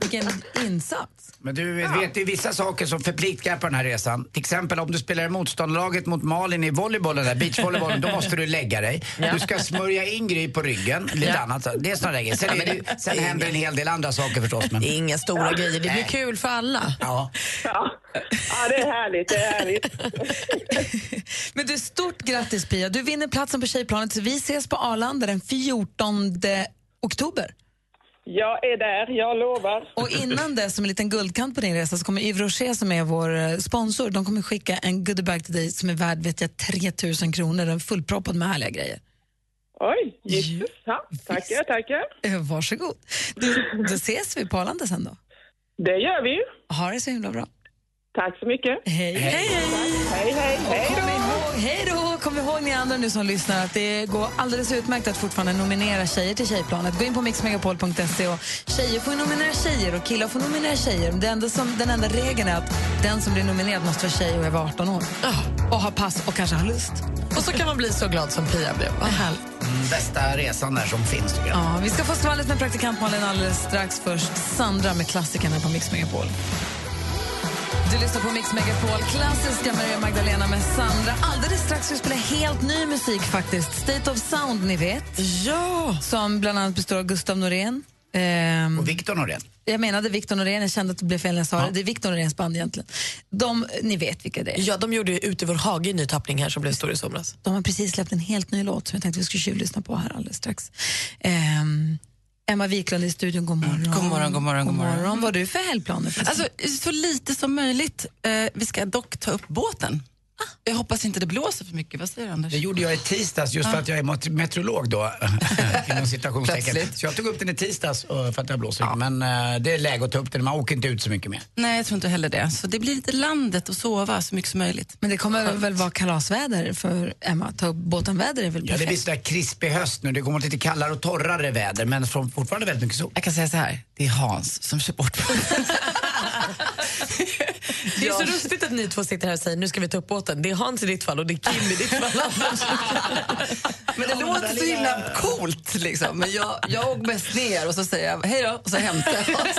vilken insats. Men du vet, det är vissa saker som förpliktar på den här resan. Till exempel om du spelar i motståndarlaget mot Malin i volleybollen, där, beachvolleybollen, då måste du lägga dig. Ja. Du ska smörja in Gry på ryggen, lite Ja. annat. Det är såna där grejer. Sen, är det, sen händer en hel del andra saker förstås. Men... Det är inga stora grejer. Det blir Nej. kul för alla. Ja. Ja. ja, det är härligt, det är härligt. Men du, stort grattis Pia. Du vinner platsen på tjejplanet så vi ses på Arlanda den 14 oktober. Jag är där, jag lovar. Och innan dess, som en liten guldkant på din resa, så kommer Yves Rocher som är vår eh, sponsor, de kommer skicka en goodiebag till dig som är värd vet jag, 3 000 kronor. Den är fullproppad med härliga grejer. Oj, gissas. Ja, tackar, tackar. Eh, Varsågod. Du, då ses vi på Arlanda sen då. Det gör vi. Ha det så himla bra. Tack så mycket. Hej. Hej, Hej, hej. Hej ihåg, hej då! Kom ihåg ni andra nu som lyssnar att det går alldeles utmärkt att fortfarande nominera tjejer till Tjejplanet. Gå in på mixmegapol.se och tjejer får nominera tjejer och killar får nominera tjejer. Det enda som, den enda regeln är att den som blir nominerad måste vara tjej och är över 18 år. Och ha pass och kanske ha lust. Och så kan man bli så glad som Pia blev. Vad härligt. Mm, bästa resan där som finns tycker jag. Ja, vi ska få skvallret med praktikant Malin alldeles strax. Först Sandra med klassikerna på Mix Megapol. Du lyssnar på Mix Megapol, klassiska Maria Magdalena med Sandra. Alldeles strax ska vi spela helt ny musik faktiskt. State of Sound, ni vet. Ja! Som bland annat består av Gustav Norén. Ehm, Och Victor Norén. jag menade Victor Norén, jag kände att det blev fel när jag sa det. Det är Victor Noréns band egentligen. De, ni vet vilka det är. Ja, de gjorde ju Ute i vår hage en ny tappning här som blev stor i somras. De har precis släppt en helt ny låt som jag tänkte vi skulle tjuvlyssna på här alldeles strax. Ehm, Emma Wiklund i studion, god morgon. God morgon, god morgon, god morgon. Vad har du för helgplaner? Alltså, så lite som möjligt. Eh, vi ska dock ta upp båten. Jag hoppas inte det blåser för mycket. Vad säger du, Anders? Det gjorde jag i tisdags just för att jag är met- meteorolog då. inom citationstecken. Plötsligt. Så jag tog upp den i tisdags eh, för att det blåser mycket. Men eh, det är läge att ta upp den, man åker inte ut så mycket mer. Nej, jag tror inte heller det. Så det blir lite landet och sova så mycket som möjligt. Men det kommer väl vara kalasväder för Emma? Ta upp båtenväder är väl Ja, det perfekt? blir sådär krispig höst nu. Det kommer lite kallare och torrare väder men från- fortfarande väldigt mycket sol. Jag kan säga så här, det är Hans som kör bort Det är så lustigt att ni två sitter här och säger nu ska vi ta upp båten. Det är Hans i ditt fall och det är Kim i ditt fall. Men det låter så himla coolt liksom. Men jag, jag åker mest ner och så säger jag hej då och så hämtar jag Hans.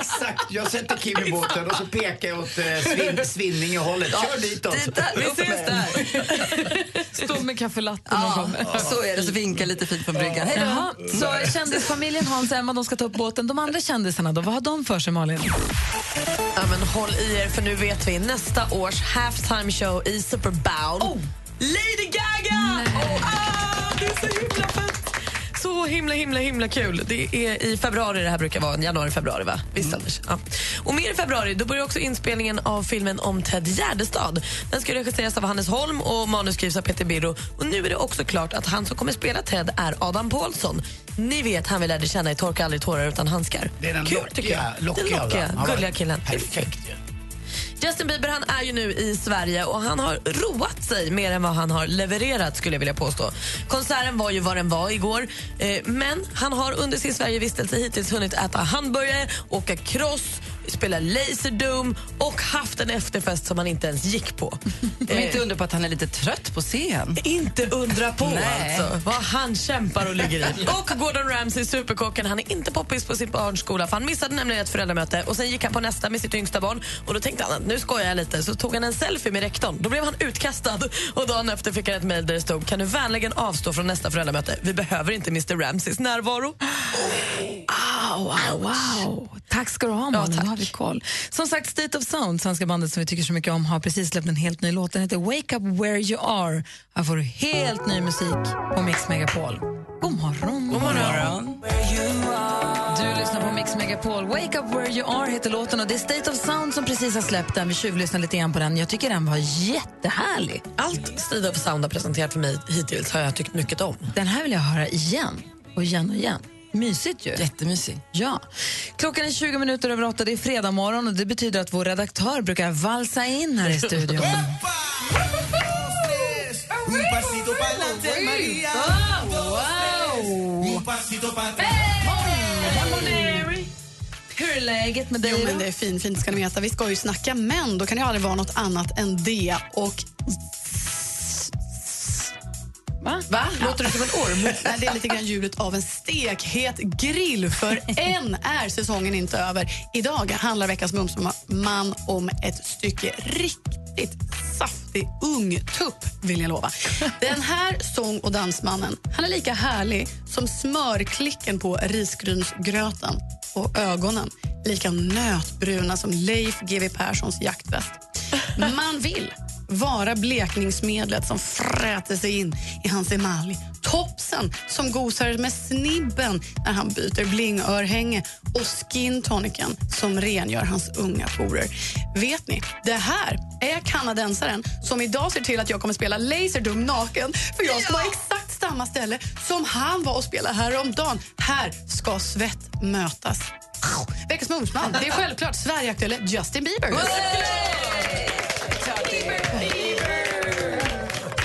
Exakt, jag sätter Kim i båten och så pekar jag åt eh, svin, Svinninge-hållet. Kör ditåt. dit där Vi ses där. Stå med kaffelatten och Ja, kommer. så är det. Så vinkar lite fint från bryggan. Hej då. så kändisfamiljen Hans och Emma de ska ta upp båten. De andra kändisarna då, vad har de för sig Malin? Ja, men håll i er, för nu vet vi nästa års halftime show i Super Bowl. Lady Gaga! Oh, ah, det är så himla fett! Så himla, himla, himla kul. Det är i februari det här brukar vara. Januari, februari, va? Visst, Anders? Ja. Och mer i februari då börjar också inspelningen av filmen om Ted Gärdestad. Den ska regisseras av Hannes Holm och manus skrivs av Peter Birro. Och nu är det också klart att han som kommer spela Ted är Adam Paulsson. Ni vet han vi lärde känna i Torka aldrig tårar utan handskar. Det är den Kul, lockiga- tycker jag. lockiga Den lockiga, gulliga killen. Perfekt ju. Justin Bieber han är ju nu i Sverige och han har roat sig mer än vad han har levererat skulle jag vilja påstå. Konserten var ju vad den var igår eh, men han har under sin Sverigevistelse hittills hunnit äta hamburgare, åka cross, spela Laserdome och haft en efterfest som han inte ens gick på. Och inte undra på att han är lite trött på scen. Inte undra på Nej. alltså vad han kämpar och ligger i. Och Gordon Ramsay, superkocken, han är inte poppis på sin barnskola för han missade nämligen ett föräldramöte och sen gick han på nästa med sitt yngsta barn och då tänkte han att nu skojar jag lite så tog han en selfie med rektorn. Då blev han utkastad och dagen efter fick han ett mejl där det stod kan du vänligen avstå från nästa föräldramöte? Vi behöver inte Mr Ramsays närvaro. Wow, wow, wow. Tack ska du ha, Malin. tack. Då har vi koll. Som sagt, State of Sound, svenska bandet som vi tycker så mycket om, har precis släppt en helt ny låt. Den heter Wake Up Where You Are. Här får du helt ny musik på Mix Megapol. God morgon. God morgon. Du lyssnar på Mix Megapol. Wake Up Where You Are heter låten och det är State of Sound som precis har släppt den. Vi tjuvlyssnar lite grann på den. Jag tycker den var jättehärlig. Allt State of Sound har presenterat för mig hittills har jag tyckt mycket om. Den här vill jag höra igen och igen och igen. Mysigt ju. Jättemysig. Ja. Klockan är 20 minuter över åtta. Det är fredag morgon och det betyder att vår redaktör brukar valsa in här i studion. Hur är läget med dig? Jo, men det är fint, fint ska ni veta. Vi ska ju snacka män, då kan det aldrig vara något annat än det. Och Va? Va? Låter du som en orm? Nej, det är lite grann ljudet av en stekhet grill, för än är säsongen inte över. Idag handlar veckans Mumsman om ett stycke riktigt saftig ungtupp, vill jag lova. Den här sång och dansmannen han är lika härlig som smörklicken på risgrynsgröten och ögonen lika nötbruna som Leif GW Perssons jaktväst. Man vill vara blekningsmedlet som fräter sig in i hans emalj. Topsen som gosar med snibben när han byter blingörhänge och skin tonicen som rengör hans unga porer. Vet ni, det här är kanadensaren som idag ser till att jag kommer spela Laserdum naken för jag ska vara exakt samma ställe som han var och spelade häromdagen. Här ska svett mötas. Veckans Mumsman, det är självklart Sverigeaktuelle Justin Bieber.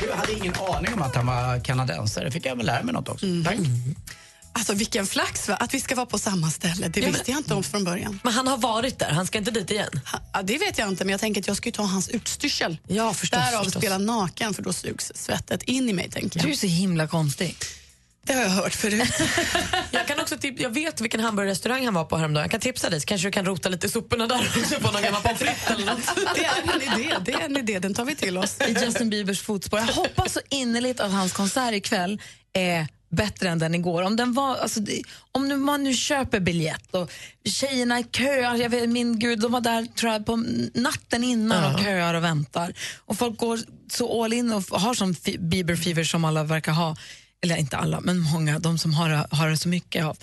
Jag hade ingen aning om att han var kanadensare. fick jag väl lära mig något också. Tack. Alltså vilken flax va? att vi ska vara på samma ställe. Det Ja, visste men- jag inte om från början. Men han har varit där, han ska inte dit igen. Ha, ja, det vet jag inte, men jag tänker att jag ska ju ta hans utstyrsel. Ja, förstås. Därav förstås. spela naken, för då sugs svettet in i mig. tänker Du är jag. så himla konstig. Det har jag hört förut. Jag, kan också tip- jag vet vilken hamburgerrestaurang han var på häromdagen. Jag kan tipsa dig så kanske du kan rota lite i soporna där också på någon gammal pommes frites eller något. det är en idé, det är en idé. Den tar vi till oss. I Justin Biebers fotspår. Jag hoppas så innerligt att hans konsert ikväll är bättre än den igår. Om, den var, alltså, om nu, man nu köper biljett och tjejerna köar, jag vet, min gud, de var där tror jag, på natten innan och köar och väntar. Och folk går så all in och har sån fi- Bieber-fever som alla verkar ha. Eller inte alla, men många, de som har, har det så mycket av.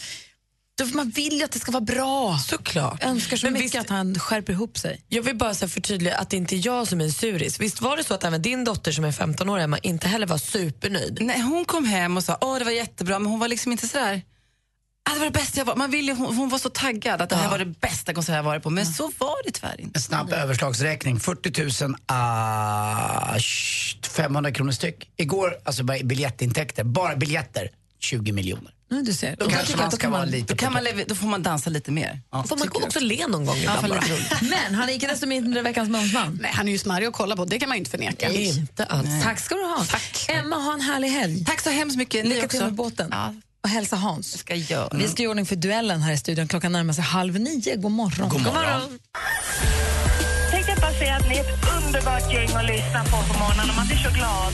Man vill ju att det ska vara bra. Såklart. Jag önskar så Men mycket visst- att han skärper ihop sig. Jag vill bara så förtydliga att det inte är jag som är en suris. Visst var det så att även din dotter som är 15 år, Emma, inte heller var supernöjd? Nej, hon kom hem och sa åh det var jättebra, men hon var liksom inte sådär Ah, det var det bästa jag var. Man ville, hon, hon var så taggad att det här var det bästa konsert jag varit på, men så var det tyvärr inte. En snabb överslagsräkning. 40 000 ah, sh- 500 kronor styck. Igår, alltså bara biljettintäkter, bara biljetter, 20 miljoner. Du ser. Då kanske man ska vara lite då, kan man, då får man dansa lite mer. Ja, Får man också le någon gång Ja, ibland bara? Men han är icke desto mindre veckans mumsman. Nej, han är ju smarrig att kolla på, det kan man ju inte förneka. Inte alls. Tack ska du ha. Emma, ha en härlig helg. Tack så hemskt mycket. Ni Lycka till också. med båten. Och hälsa Hans. ska jag. Vi ska i ordning för duellen här i studion. Klockan närmar sig halv nio. God morgon. God morgon. Tänkte bara säga att ni är ett underbart gäng att lyssna på på morgonen man blir så glad.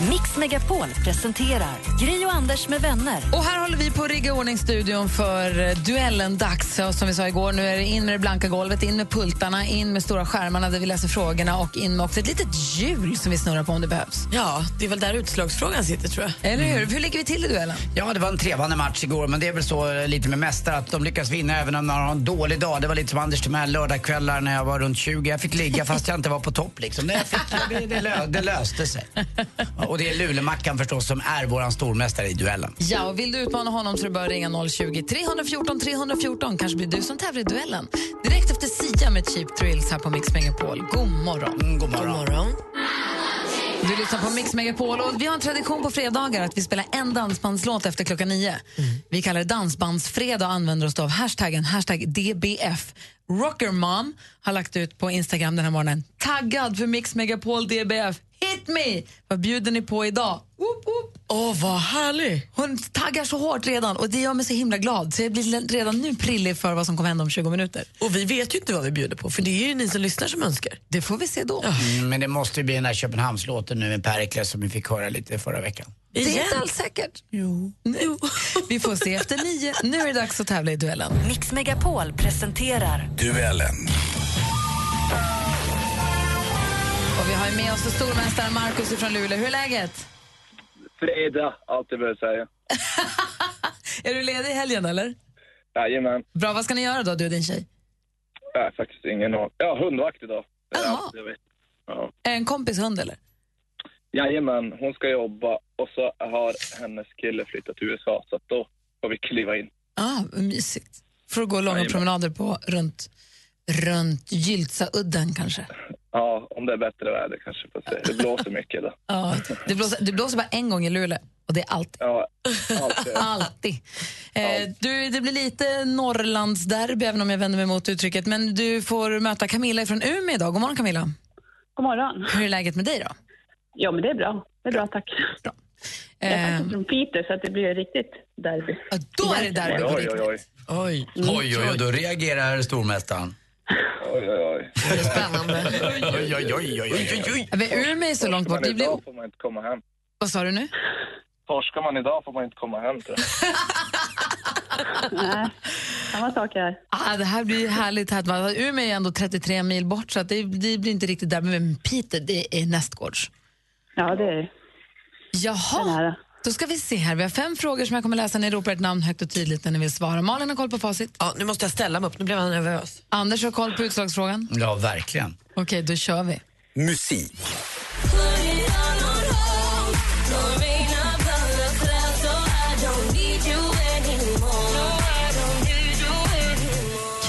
Mix Megapol presenterar Gri och Anders med vänner. Och här håller vi på att rigga ordning studion för eh, duellen dags. Och som vi sa igår, nu är det in med det blanka golvet, in med pultarna, in med stora skärmarna där vi läser frågorna och in med också ett litet hjul som vi snurrar på om det behövs. Ja, det är väl där utslagsfrågan sitter tror jag. Eller hur? Hur ligger vi till i duellen? Ja, det var en trevande match igår, men det är väl så eh, lite med mästare att de lyckas vinna även om de har en dålig dag. Det var lite som Anders Timell lördagskvällar när jag var runt 20. Jag fick ligga fast jag inte var på topp liksom. Det, fick, det, det, lö, det löste sig. Och det är Lulemackan förstås som är våran stormästare i duellen. Ja, och vill du utmana honom så bara att ringa 020 314 314. Kanske blir du som tävlar i duellen. Direkt efter Sia med Cheap Thrills här på Mix Megapol. God morgon. Mm, god morgon. God morgon. Du lyssnar på Mix Megapol och vi har en tradition på fredagar att vi spelar en dansbandslåt efter klockan nio. Vi kallar det Dansbandsfredag och använder oss av hashtaggen hashtag DBF. Rocker Mom har lagt ut på Instagram den här morgonen. Taggad för Mix Megapol DBF. Hit me! Vad bjuder ni på idag? Åh, vad härlig! Hon taggar så hårt redan och det gör mig så himla glad. Så jag blir redan nu prillig för vad som kommer hända om 20 minuter. Och vi vet ju inte vad vi bjuder på, för det är ju ni som lyssnar som önskar. Det får vi se då. Mm, men det måste ju bli den där Köpenhamnslåten nu med Perikles som vi fick höra lite förra veckan. Det är inte alls säkert. Jo. Vi får se efter nio. Nu är det dags att tävla i duellen. Mix Megapol presenterar Duellen. Och vi har med oss stormästaren Markus från Luleå. Hur är läget? Fredag, allt jag behöver säga. Är du ledig i helgen eller? Jajamän. Bra, vad ska ni göra då, du och din tjej? Nej, faktiskt ingen aning. Ja, hundvakt idag. Jaha. jag vet. Ja. Är en kompis hund eller? Jajamän, hon ska jobba och så har hennes kille flyttat till USA så då får vi kliva in. Ah, vad mysigt. Får du gå långa Jajamän. promenader på runt, runt Gyltsaudden kanske? Ja, om det är bättre väder kanske. Det blåser mycket då. Ja, det, blåser, det blåser bara en gång i Luleå och det är alltid. Ja, alltid. Alltid. Eh, du, det blir lite Norrlandsderby, även om jag vänder mig mot uttrycket. Men du får möta Camilla från Umeå idag. God morgon Camilla. God morgon. Hur är läget med dig då? Ja, men det är bra. Det är bra, tack. Bra. Jag är Eh, faktiskt från Piteå, så att det blir riktigt derby. då är det derby på Oj, oj, oj. riktigt. Oj. Oj, oj, oj, då reagerar stormästaren. Oj, oj, oj. Det är spännande. Oj, oj, oj, oj, oj, men Umeå är så långt bort. Det blir... får man inte komma hem. Vad sa du nu? Torskar man idag får man inte komma hem. Nej, samma sak här. Ah, det här blir härligt. Här. Umeå är ändå 33 mil bort, så det, det blir inte riktigt där. Men Peter, det är nästgårds. Ja, det är Jaha. Då ska vi se här. Vi har fem frågor som jag kommer läsa. Ni ropar ett namn högt och tydligt när ni vill svara. Malin har koll på facit. Ja, nu måste jag ställa mig upp, nu blev jag nervös. Anders har koll på utslagsfrågan. Ja, verkligen. Okej, då kör vi. Musik.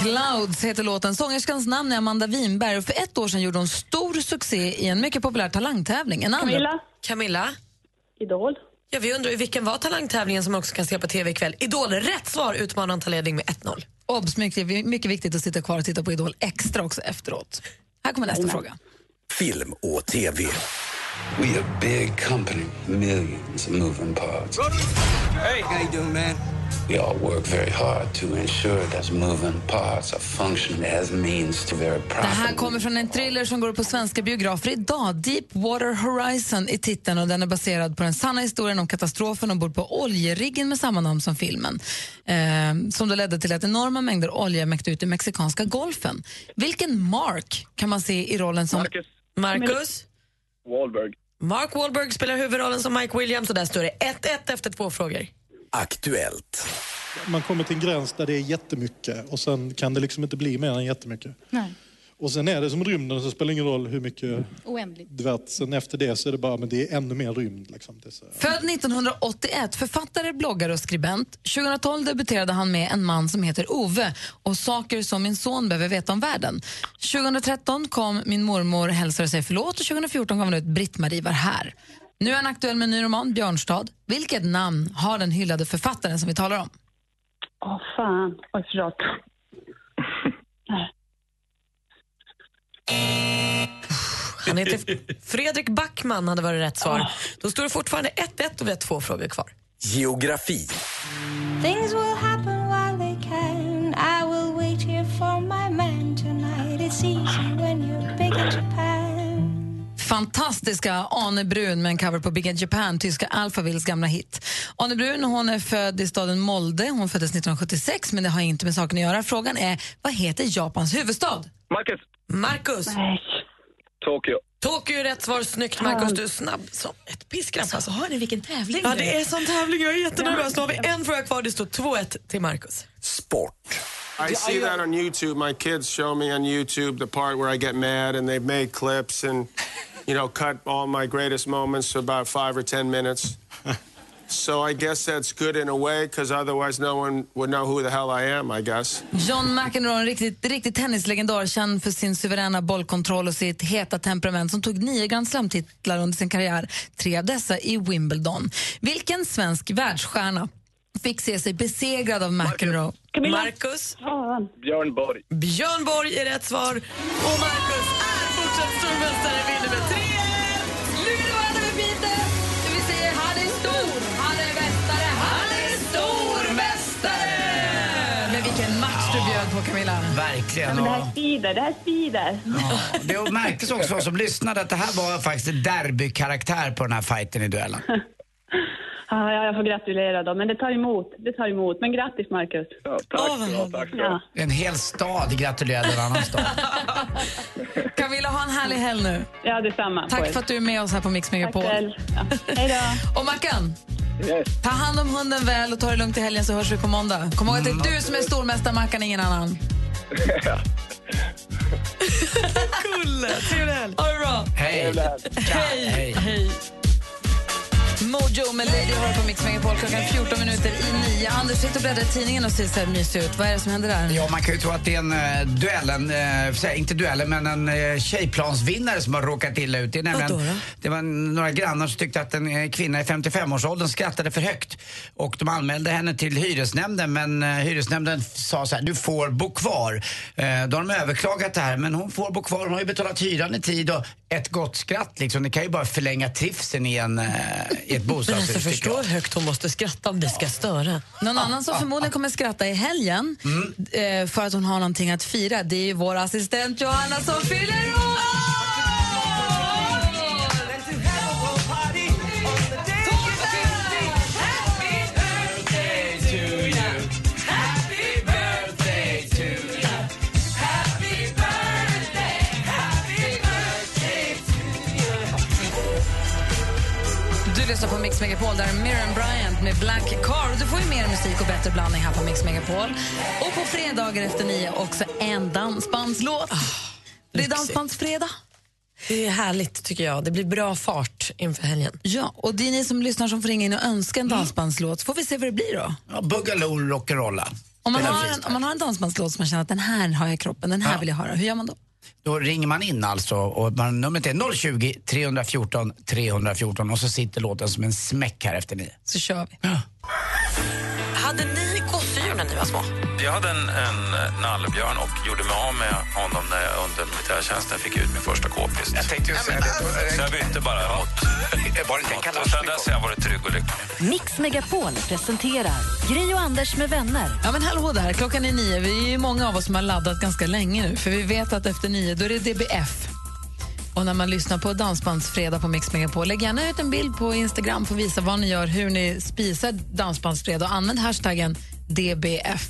Clouds heter låten. Sångerskans namn är Amanda Winberg och för ett år sedan gjorde hon stor succé i en mycket populär talangtävling. En andra... Camilla, Camilla? Idol. Ja, vi undrar ju vilken var talangtävlingen som man också kan se på TV ikväll. Idol, rätt svar utmanar han tar ledning med 1-0. Obs! Mycket, mycket viktigt att sitta kvar och titta på Idol extra också efteråt. Här kommer nästa fråga. Film och TV. We a big company, millions of moving parts. Hey, how you doing, man? We all work very hard to ensure that moving parts are functioning as means to very Det här kommer från en thriller som går på svenska biografer idag. Deepwater Horizon i titeln och den är baserad på den sanna historien om katastrofen ombord på oljeriggen med samma namn som filmen. Eh, som då ledde till att enorma mängder olja mäckte ut i mexikanska golfen. Vilken Mark kan man se i rollen som... Marcus Marcus? Wahlberg. Mark Wahlberg spelar huvudrollen som Mike Williams och där står det 1-1 efter två frågor. Aktuellt. Man kommer till en gräns där det är jättemycket och sen kan det liksom inte bli mer än jättemycket. Nej. Och sen är det som rymden, så det spelar ingen roll hur mycket Oändligt. du vet. Sen efter det så är det bara, men det är ännu mer rymd. Liksom. Det är så. Född 1981, författare, bloggare och skribent. 2012 debuterade han med En man som heter Ove och Saker som min son behöver veta om världen. 2013 kom Min mormor hälsar och säger förlåt och 2014 kom han ut Britt-Marie var här. Nu är han aktuell med en ny roman, Björnstad. Vilket namn har den hyllade författaren som vi talar om? Åh, fan. Oj, förlåt. Han heter Fredrik Backman hade varit rätt svar. Då står det fortfarande 1-1 och vi har två frågor kvar. Geografi. Things will happen while they can. I will wait here for my man tonight. It's easy when you're big in Japan. Fantastiska Ane Brun med en cover på Big in Japan, tyska Alphavilles gamla hit. Ane Brun hon är född i staden Molde. Hon föddes 1976, men det har inte med saken att göra. Frågan är, vad heter Japans huvudstad? Marcus. Marcus. Tokyo. Tokyo är rätt svar. Snyggt Marcus, du är snabb som ett piskrapp. Alltså, hör ni vilken tävling Ja, det är? sån tävling. Jag är jättenervös. Nu har vi en fråga kvar. Det står 2-1 till Marcus. I see that on YouTube. My kids show me on YouTube the part where I get mad, and they've made clips and, you know, cut all my greatest moments to about five or ten minutes. so I guess that's good in a way, because otherwise no one would know who the hell I am, I guess. John McEnroe, en riktigt, riktigt tennislegendar, känd för sin suveräna bollkontroll och sitt heta temperament som tog nio Grand Slam-titlar under sin karriär, tre av dessa i Wimbledon. Vilken svensk världsstjärna fick se sig besegrad av McEnroe? Marcus. Björn Borg. Björn Borg är rätt svar. Och Marcus är fortsatt stormästare, vinner med 3 Verkligen. Ja, men det här svider, det här svider. Det märktes också för oss som lyssnade att det här var faktiskt en derbykaraktär på den här fighten i duellen. Ja, ja, jag får gratulera då, men det tar emot. Det tar emot. Men grattis, Marcus. Ja, tack du ha, tack. Ja. En hel stad gratulerade en annan stad. Camilla, ha en härlig helg nu. Ja, detsamma. Tack för att du är med oss här på Mix Megapol. Tack själv. Ja. Hej då. Och Mackan, Yes. ta hand om hunden väl och ta det lugnt i helgen så hörs vi på måndag. Kom ihåg att det är du som är stormästare, Mackan, ingen annan. Kulle, trevlig helg. Ha det bra. Hej. Hej. Hej. Mojo med Lady hör på Mix Megapol klockan 14 minuter i nio. Anders sitter och bläddrar i tidningen och ser så här mysig ut. Vad är det som händer där? Ja, man kan ju tro att det är en uh, duell, en, eh, inte duell, men en uh, tjejplansvinnare som har råkat illa ut. Det, är nämligen, då? det var några grannar som tyckte att en eh, kvinna i 55-årsåldern skrattade för högt. Och de anmälde henne till hyresnämnden, men uh, hyresnämnden sa så här, du får bo kvar. Uh, då har de överklagat det här, men hon får bo kvar. Hon har ju betalat hyran i tid och ett gott skratt liksom, det kan ju bara förlänga trivseln i, en, uh, i ett bostadshus. alltså, tycker förstå jag. högt hon måste skratta om det ska störa. Någon annan som förmodligen kommer skratta i helgen eh, för att hon har någonting att fira, det är ju vår assistent Johanna som fyller år! Mix Megapol, där är Miriam Bryant med Black Car. Du får ju mer musik och bättre blandning här på Mix Megapol. Och på fredagar efter nio också en dansbandslåt. det är dansbandsfredag. Det är härligt tycker jag. Det blir bra fart inför helgen. Ja, och det är ni som lyssnar som får ringa in och önska en dansbandslåt. Så får vi se vad det blir då. Ja, Boogaloo, rock'n'rolla. Om man, har en, om man har en dansbandslåt som man känner att den här har jag i kroppen, den här Ja. vill jag höra. Hur gör man då? Då ringer man in alltså och man, numret är 020 314 314 och så sitter låten som en smäck här efter nio. Så kör vi. Hade ni gosedjur när ni var små? Jag hade en, en eh, nallebjörn och gjorde mig av med honom när jag under militärtjänsten fick ut min första k-pist. Jag tänkte ju säga det. Så jag bytte bara mot... Var det och sen dess har jag varit trygg och lycklig. Mix Megapol presenterar Gri och Anders med vänner. Ja, men hallå där, klockan är nio. Vi är ju många av oss som har laddat ganska länge nu, för vi vet att efter nio då är det DBF. Och när man lyssnar på Dansbandsfredag på Mix Megapol, lägg gärna ut en bild på Instagram för att visa vad ni gör, hur ni spisar Dansbandsfredag och använd hashtaggen DBF.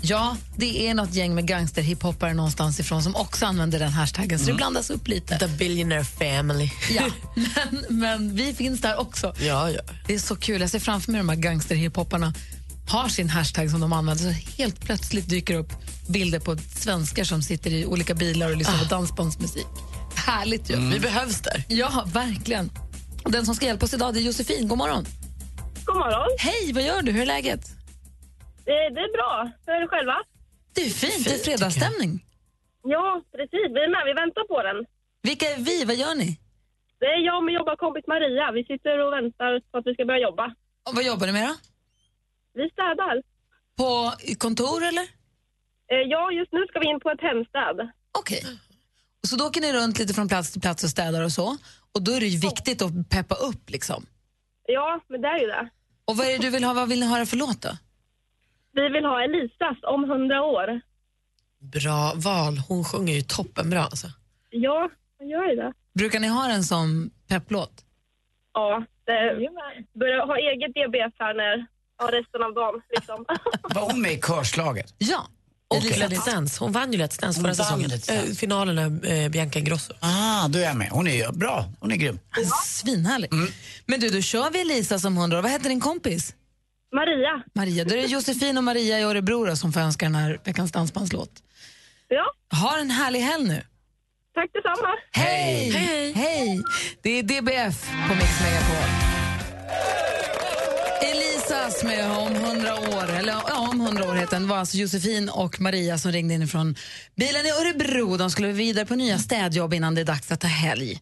Ja, det är något gäng med gangsterhiphoppare någonstans ifrån som också använder den hashtaggen, så det blandas upp lite. The Billionaire Family. Ja, men, men vi finns där också. Ja, ja. Det är så kul. Jag ser framför mig de här gangsterhiphoparna har sin hashtag som de använder så helt plötsligt dyker upp bilder på svenskar som sitter i olika bilar och lyssnar på dansbandsmusik. Härligt ju. Mm. Vi behövs där. Ja, verkligen. Den som ska hjälpa oss idag det är Josefin. God morgon. God morgon. Hej, vad gör du? Hur är läget? Det, det är bra. Hur är det själva? Det är fint. Det är fredagsstämning. Ja, precis. Vi är med. Vi väntar på den. Vilka är vi? Vad gör ni? Det är jag och min jobbarkompis Maria. Vi sitter och väntar på att vi ska börja jobba. Och vad jobbar ni med då? Vi städar. På kontor eller? Eh, Ja, just nu ska vi in på ett hemstäd. Okej. Och så då åker ni runt lite från plats till plats och städar och så. Och då är det ju viktigt att peppa upp liksom. Ja, men det är ju det. Och vad är det du vill ha? Vad vill ni höra för låt då? Vi vill ha Elisas om hundra år. Bra val. Hon sjunger ju toppenbra. Alltså. Ja, man gör ju det. Brukar ni ha den som pepplåt? Ja, det börjar ha eget DBF här när, ja, resten av dagen. Liksom. Var hon med i körslaget? Ja. Okej. Let's Dance. Hon vann ju Let's Dance förra säsongen. Eh, finalen eh, Bianca Ingrosso. Ah, då är jag med. Hon är bra. Hon är grym. Svinhärlig. Men du, då kör vi Elisa som hundra. Vad heter din kompis? Maria. Maria. Då är det Josefin och Maria i Örebro då, som får önska den här veckans dansbandslåt. Ja. Ha en härlig helg nu. Tack detsamma. Hej! Hej! Hej! Det är DBF på Mix Megapol. Elisas med Om 100 år, eller ja, om 100 år heter den, var alltså Josefin och Maria som ringde in från bilen i Örebro. De skulle vidare på nya städjobb innan det är dags att ta helg.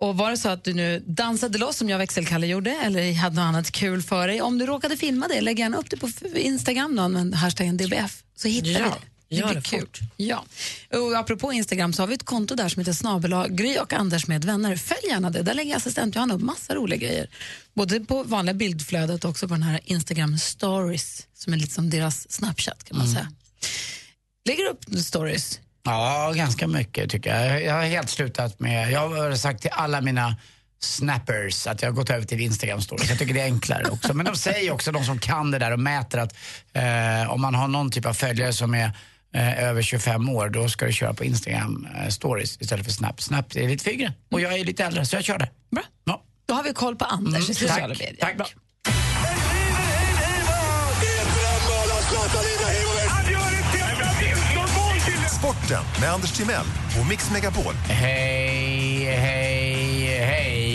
Och var det så att du nu dansade loss som jag växelkalle gjorde eller hade något annat kul för dig, om du råkade filma det, lägg gärna upp det på Instagram då, använd hashtaggen DBF så hittar Ja, vi det. Det gör blir det kul. fort. Ja. Och apropå Instagram så har vi ett konto där som heter snabel Gry och Anders med vänner. Följ gärna det. Där lägger assistent Johanna upp massa roliga grejer. Både på vanliga bildflödet och också på den här Instagram stories som är lite som deras Snapchat kan man Mm. säga. Lägger upp stories. Ja, ganska mycket tycker jag. Jag har helt slutat med, jag har sagt till alla mina snappers att jag har gått över till Instagram stories. Jag tycker det är enklare också. Men de säger också, de som kan det där och mäter att eh, om man har någon typ av följare som är eh, över 25 år, då ska du köra på Instagram eh, stories istället för Snap. Snap är lite för yngre och jag är lite äldre så jag kör det. Bra. Ja. Då har vi koll på Anders i Mm, sociala tack, medier. tack. Bra. Sporten med Anders Timell och Mix Megapol. Hej,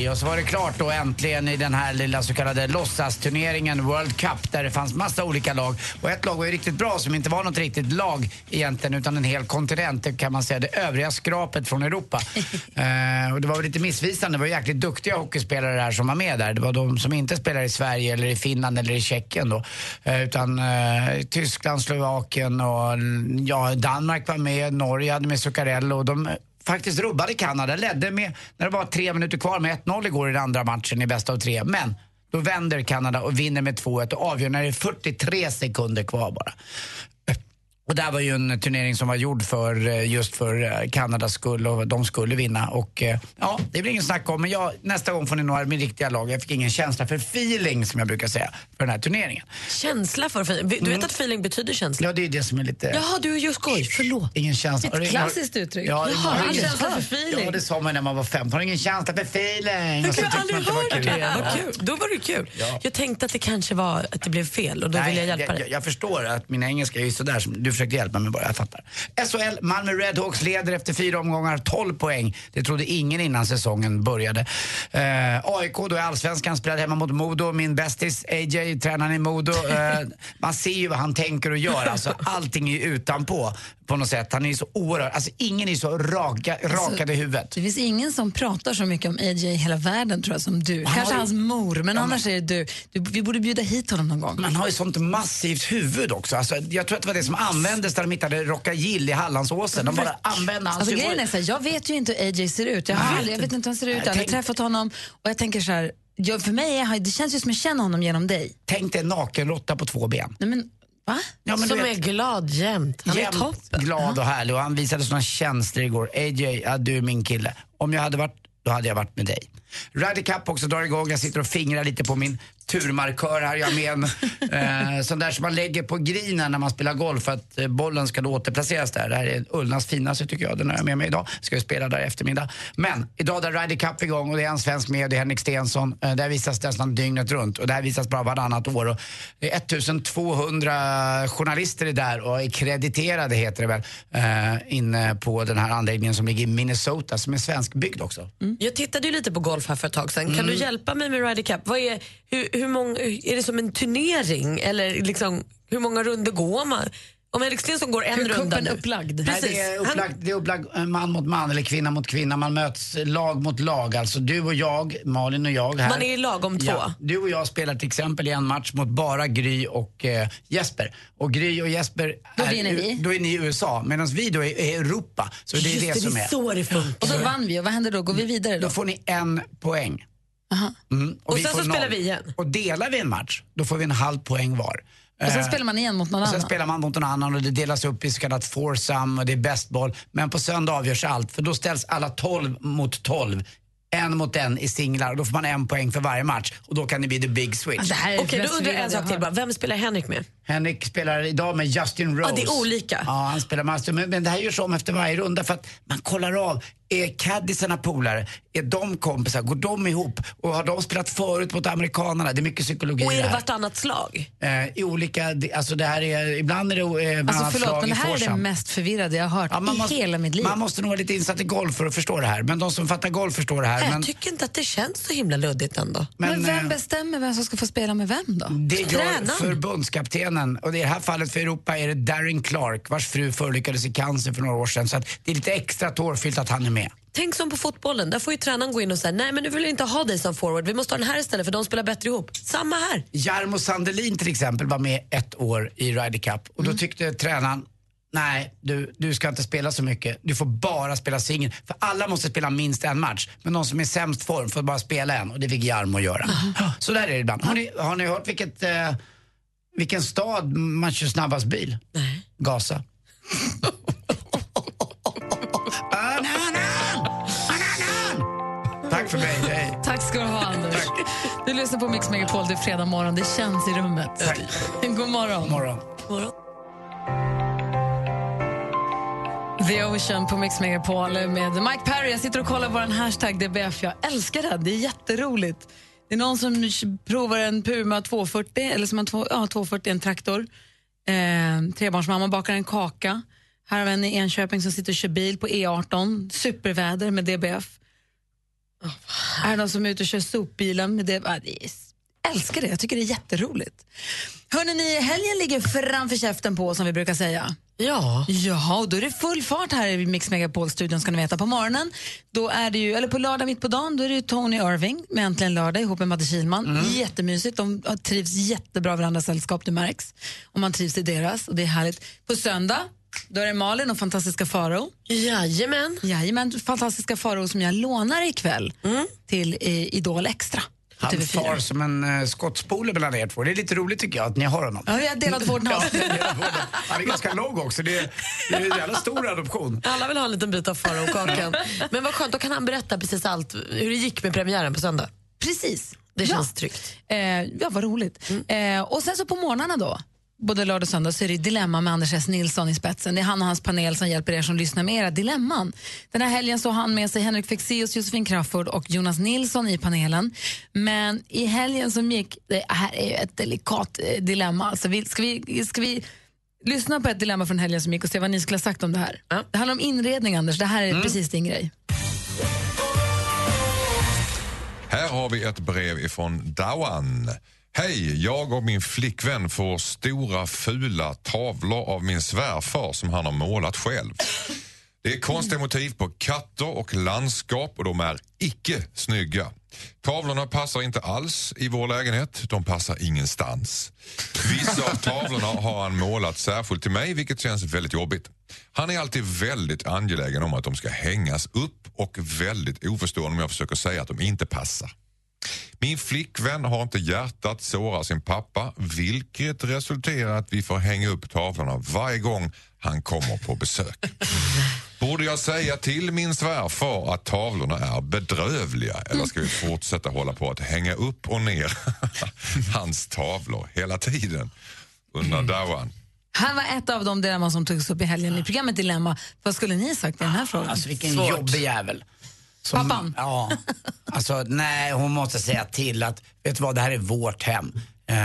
Och så var det klart då äntligen i den här lilla så kallade låtsasturneringen World Cup där det fanns massa olika lag. Och ett lag var ju riktigt bra som inte var något riktigt lag egentligen utan en hel kontinent, det kan man säga. Det övriga skrapet från Europa. eh, och det var lite missvisande. Det var jäkligt duktiga hockeyspelare där som var med där. Det var de som inte spelar i Sverige eller i Finland eller i Tjeckien då. Eh, utan eh, Tyskland, Slovakien och ja, Danmark var med, Norge hade med Zuccarello och de faktiskt rubbade Kanada, ledde med, när det var tre minuter kvar med 1-0 igår i den andra matchen i bästa av tre. Men då vänder Kanada och vinner med 2-1 och avgör när det är 43 sekunder kvar bara. Och det här var ju en turnering som var gjord för eh, just för eh, Kanadas skull och de skulle vinna. Och eh, ja, det blir ingen snack om. Men jag, nästa gång får ni nog min riktiga lag. Jag fick ingen känsla för feeling som jag brukar säga för den här turneringen. Känsla för feeling. Du vet att feeling betyder känsla? Ja, det är det som är lite... Jaha, du är ju skoj. Förlåt. Ingen känsla. Ett klassiskt uttryck. Ja, Jaha, har ingen känsla för feeling. Ja, det sa man när man var 15. Har ingen känsla för feeling. Jag har aldrig hört var kul. det. Vad kul. Då var det kul. Jag tänkte att det kanske var att det blev fel och då Nej, vill jag hjälpa jag, dig. jag förstår att min engelska är ju sådär som du försökte hjälpa mig bara, jag fattar. SHL, Malmö Redhawks leder efter fyra omgångar, 12 poäng. Det trodde ingen innan säsongen började. Eh, AIK då i Allsvenskan spelade hemma mot Modo. Min bästis AJ, tränaren i Modo. Eh, man ser ju vad han tänker och gör. Alltså, allting är ju utanpå på något sätt. Han är ju så oerhört, alltså ingen är så raka, rakad i huvudet. Det finns ingen som pratar så mycket om AJ i hela världen tror jag som du. Han Kanske ju- hans mor, men Ja, annars är det du. du. Vi borde bjuda hit honom någon gång. Man har ju sånt massivt huvud också. Alltså, jag tror att det var det som användes där de hittade Rockagill i Hallandsåsen. De bara använde hans Alltså, grejen är så här, jag vet ju inte hur AJ ser ut. Jag, har aldrig, jag vet inte hur han ser ut. Jag har aldrig träffat honom. Och jag tänker så här, jag, för mig är, det känns ju som jag känner honom genom dig. Tänk dig en nakenråtta på två ben. Nej, men, va? Ja, men Som du är vet- glad jämt. Han är Jämt toppen. glad och härlig och han visade såna känslor igår. AJ, ja, du är min kille. Om jag hade varit, då hade jag varit med dig. Ryder Cup också drar igång. Jag sitter och fingrar lite på min turmarkör här. Jag med en eh, sån där som man lägger på grinen när man spelar golf för att eh, bollen ska då återplaceras där. Det här är Ullnas finaste tycker jag. Den har jag med mig idag. Ska ju spela där i eftermiddag. Men idag är Ryder Cup igång och det är en svensk med det är Henrik Stensson. Eh, där visas nästan dygnet runt och det här visas bara varannat år. Och det är 1200 journalister är där och är krediterade heter det väl eh, inne på den här anläggningen som ligger i Minnesota som är svenskbyggd också. Jag tittade ju lite på golf här för ett tag sedan. Kan Mm. du hjälpa mig med Ryder Cup? Vad är, hur, hur många, är det som en turnering eller liksom, hur många runder går man? Om Henrik Stenson går en Hur runda nu. upplagd? Nej, Precis. det är Han, upplagt, det är upplagt eh, man mot man eller kvinna mot kvinna. Man möts lag mot lag. Alltså du och jag, Malin och jag här. Man är i lag om två. Ja, du och jag spelar till exempel i en match mot bara Gry och eh, Jesper. Och Gry och Jesper, Då är, vinner vi. då är ni i USA medan vi då är i Europa. Så det är Just det, som är. det funkar. Och så vann vi och vad händer då? Går vi vidare då? Då får ni en poäng. Mm, Och vi sen så spelar noll. vi igen. Och delar vi en match, då får vi en halv poäng var. Och sen Eh, spelar man igen mot någon och sen annan. spelar man mot någon annan och det delas upp i så kallat foursome och det är bäst boll. Men på söndag avgörs allt för då ställs alla 12 mot 12. En mot en i singlar och då får man en poäng för varje match och då kan det bli the big switch. Okej, då undrar jag en sak till bara. Vem spelar Henrik med? Henrik spelar idag med Justin Rose. Ja, det är olika. Ja, han spelar master. Men, men det här görs om efter varje runda för att man kollar av. Är caddisarna polare? Är de kompisar? Går de ihop? Och har de spelat förut mot amerikanerna? Det är mycket psykologi Och är det vartannat slag? Eh, I olika, alltså det här är, ibland är det eh, Alltså förlåt, slag men det här är det mest förvirrade jag har hört Ja, i måste- hela mitt liv. Man måste nog vara lite insatt i golf för att förstå det här. Men de som fattar golf förstår det här. Jag men, tycker inte att det känns så himla luddigt ändå. men, men, vem eh, bestämmer vem som ska få spela med vem då? Det gör Tränaren. Förbundskaptenen och i det här fallet för Europa är det Darren Clark vars fru förolyckades i cancer för några år sedan. Så det är lite extra tårfyllt att han är med. Tänk som på fotbollen, där får ju tränaren gå in och säga nej men nu vill vi inte ha dig som forward, vi måste ha den här istället för de spelar bättre ihop. Samma här. Jarmo Sandelin till exempel var med ett år i Ryder Cup och då Mm. tyckte tränaren Nej, du, du ska inte spela så mycket. Du får bara spela singel. För alla måste spela minst en match. Men de som är i sämst form får bara spela en och det fick Jarmo göra. Så där är det ibland. Har ni, har ni hört vilket, eh, vilken stad man kör snabbast bil? Nej. Gaza. Tack för mig. Hej. Tack ska du ha, Anders. Du lyssnar på Mix Megapol, det är fredag morgon. Det känns i rummet. God morgon. morgon. morgon. The Ocean på Mix Megapol med Mike Perry. Jag sitter och kollar på en hashtag DBF. Jag älskar det. Det är jätteroligt. Det är någon som provar en Puma 240, eller som en två- ja, 240, en traktor. Eh, trebarnsmamma bakar en kaka. Här har vi en i Enköping som sitter och kör bil på E18. Superväder med DBF. Här är någon som är ute och kör sopbilen med DBF. Är, älskar det. Jag tycker det är jätteroligt. Hörrni, ni, helgen ligger framför käften på som vi brukar säga. Ja. Ja, och då är det full fart här i Mix Megapol-studion ska ni veta. På morgonen, då är det ju, eller på lördag mitt på dagen, då är det ju Tony Irving med Äntligen lördag ihop med Madde Kihlman. Jättemysigt, de trivs jättebra i varandras sällskap, det märks. Och man trivs i deras och det är härligt. På söndag, då är det Malin och fantastiska Faro. Jajamän. Jajamän, fantastiska Faro som jag lånar ikväll till eh, Idol Extra. Han TV4. far som en uh, skottspole mellan er två. Det är lite roligt tycker jag att ni har honom. Ja, vi har delat vårdnad. Ja. Han är ganska lång också. Det är, det är en jävla stor adoption. Alla vill ha en liten bit av Farao-kakan. Men vad skönt, då kan han berätta precis allt, hur det gick med premiären på söndag. Precis. Det Ja. känns tryggt. Eh, ja, vad roligt. Eh, och sen så på morgnarna då, både lördag och söndag, så är det Dilemma med Anders S. Nilsson i spetsen. Det är han och hans panel som hjälper er som lyssnar med era dilemman. Den här helgen så har han med sig Henrik Fexeus, Josefin Crafoord och Jonas Nilsson i panelen. Men i helgen som gick, det här är ju ett delikat eh, dilemma. Alltså, vi, ska, vi, ska vi lyssna på ett dilemma från helgen som gick och se vad ni skulle ha sagt om det här? Det handlar om inredning, Anders. Det här är precis din grej. Här har vi ett brev ifrån Dawan. Hej, jag och min flickvän får stora fula tavlor av min svärfar som han har målat själv. Det är konstiga motiv på katter och landskap och de är icke snygga. Tavlorna passar inte alls i vår lägenhet. De passar ingenstans. Vissa av tavlorna har han målat särskilt till mig vilket känns väldigt jobbigt. Han är alltid väldigt angelägen om att de ska hängas upp och väldigt oförstående om jag försöker säga att de inte passar. Min flickvän har inte hjärtat såra sin pappa vilket resulterar att vi får hänga upp tavlorna varje gång han kommer på besök. Borde jag säga till min svärfar att tavlorna är bedrövliga eller ska vi fortsätta hålla på att hänga upp och ner hans tavlor hela tiden? Undrar Dawan. Han var ett av de dilemman som togs upp i helgen i programmet Dilemma. Vad skulle ni sagt i den här frågan? Alltså vilken Svårt. jobbig jävel. Som- Pappan? Ja. Alltså, nej, hon måste säga till att, vet du vad, det här är vårt hem. Eh,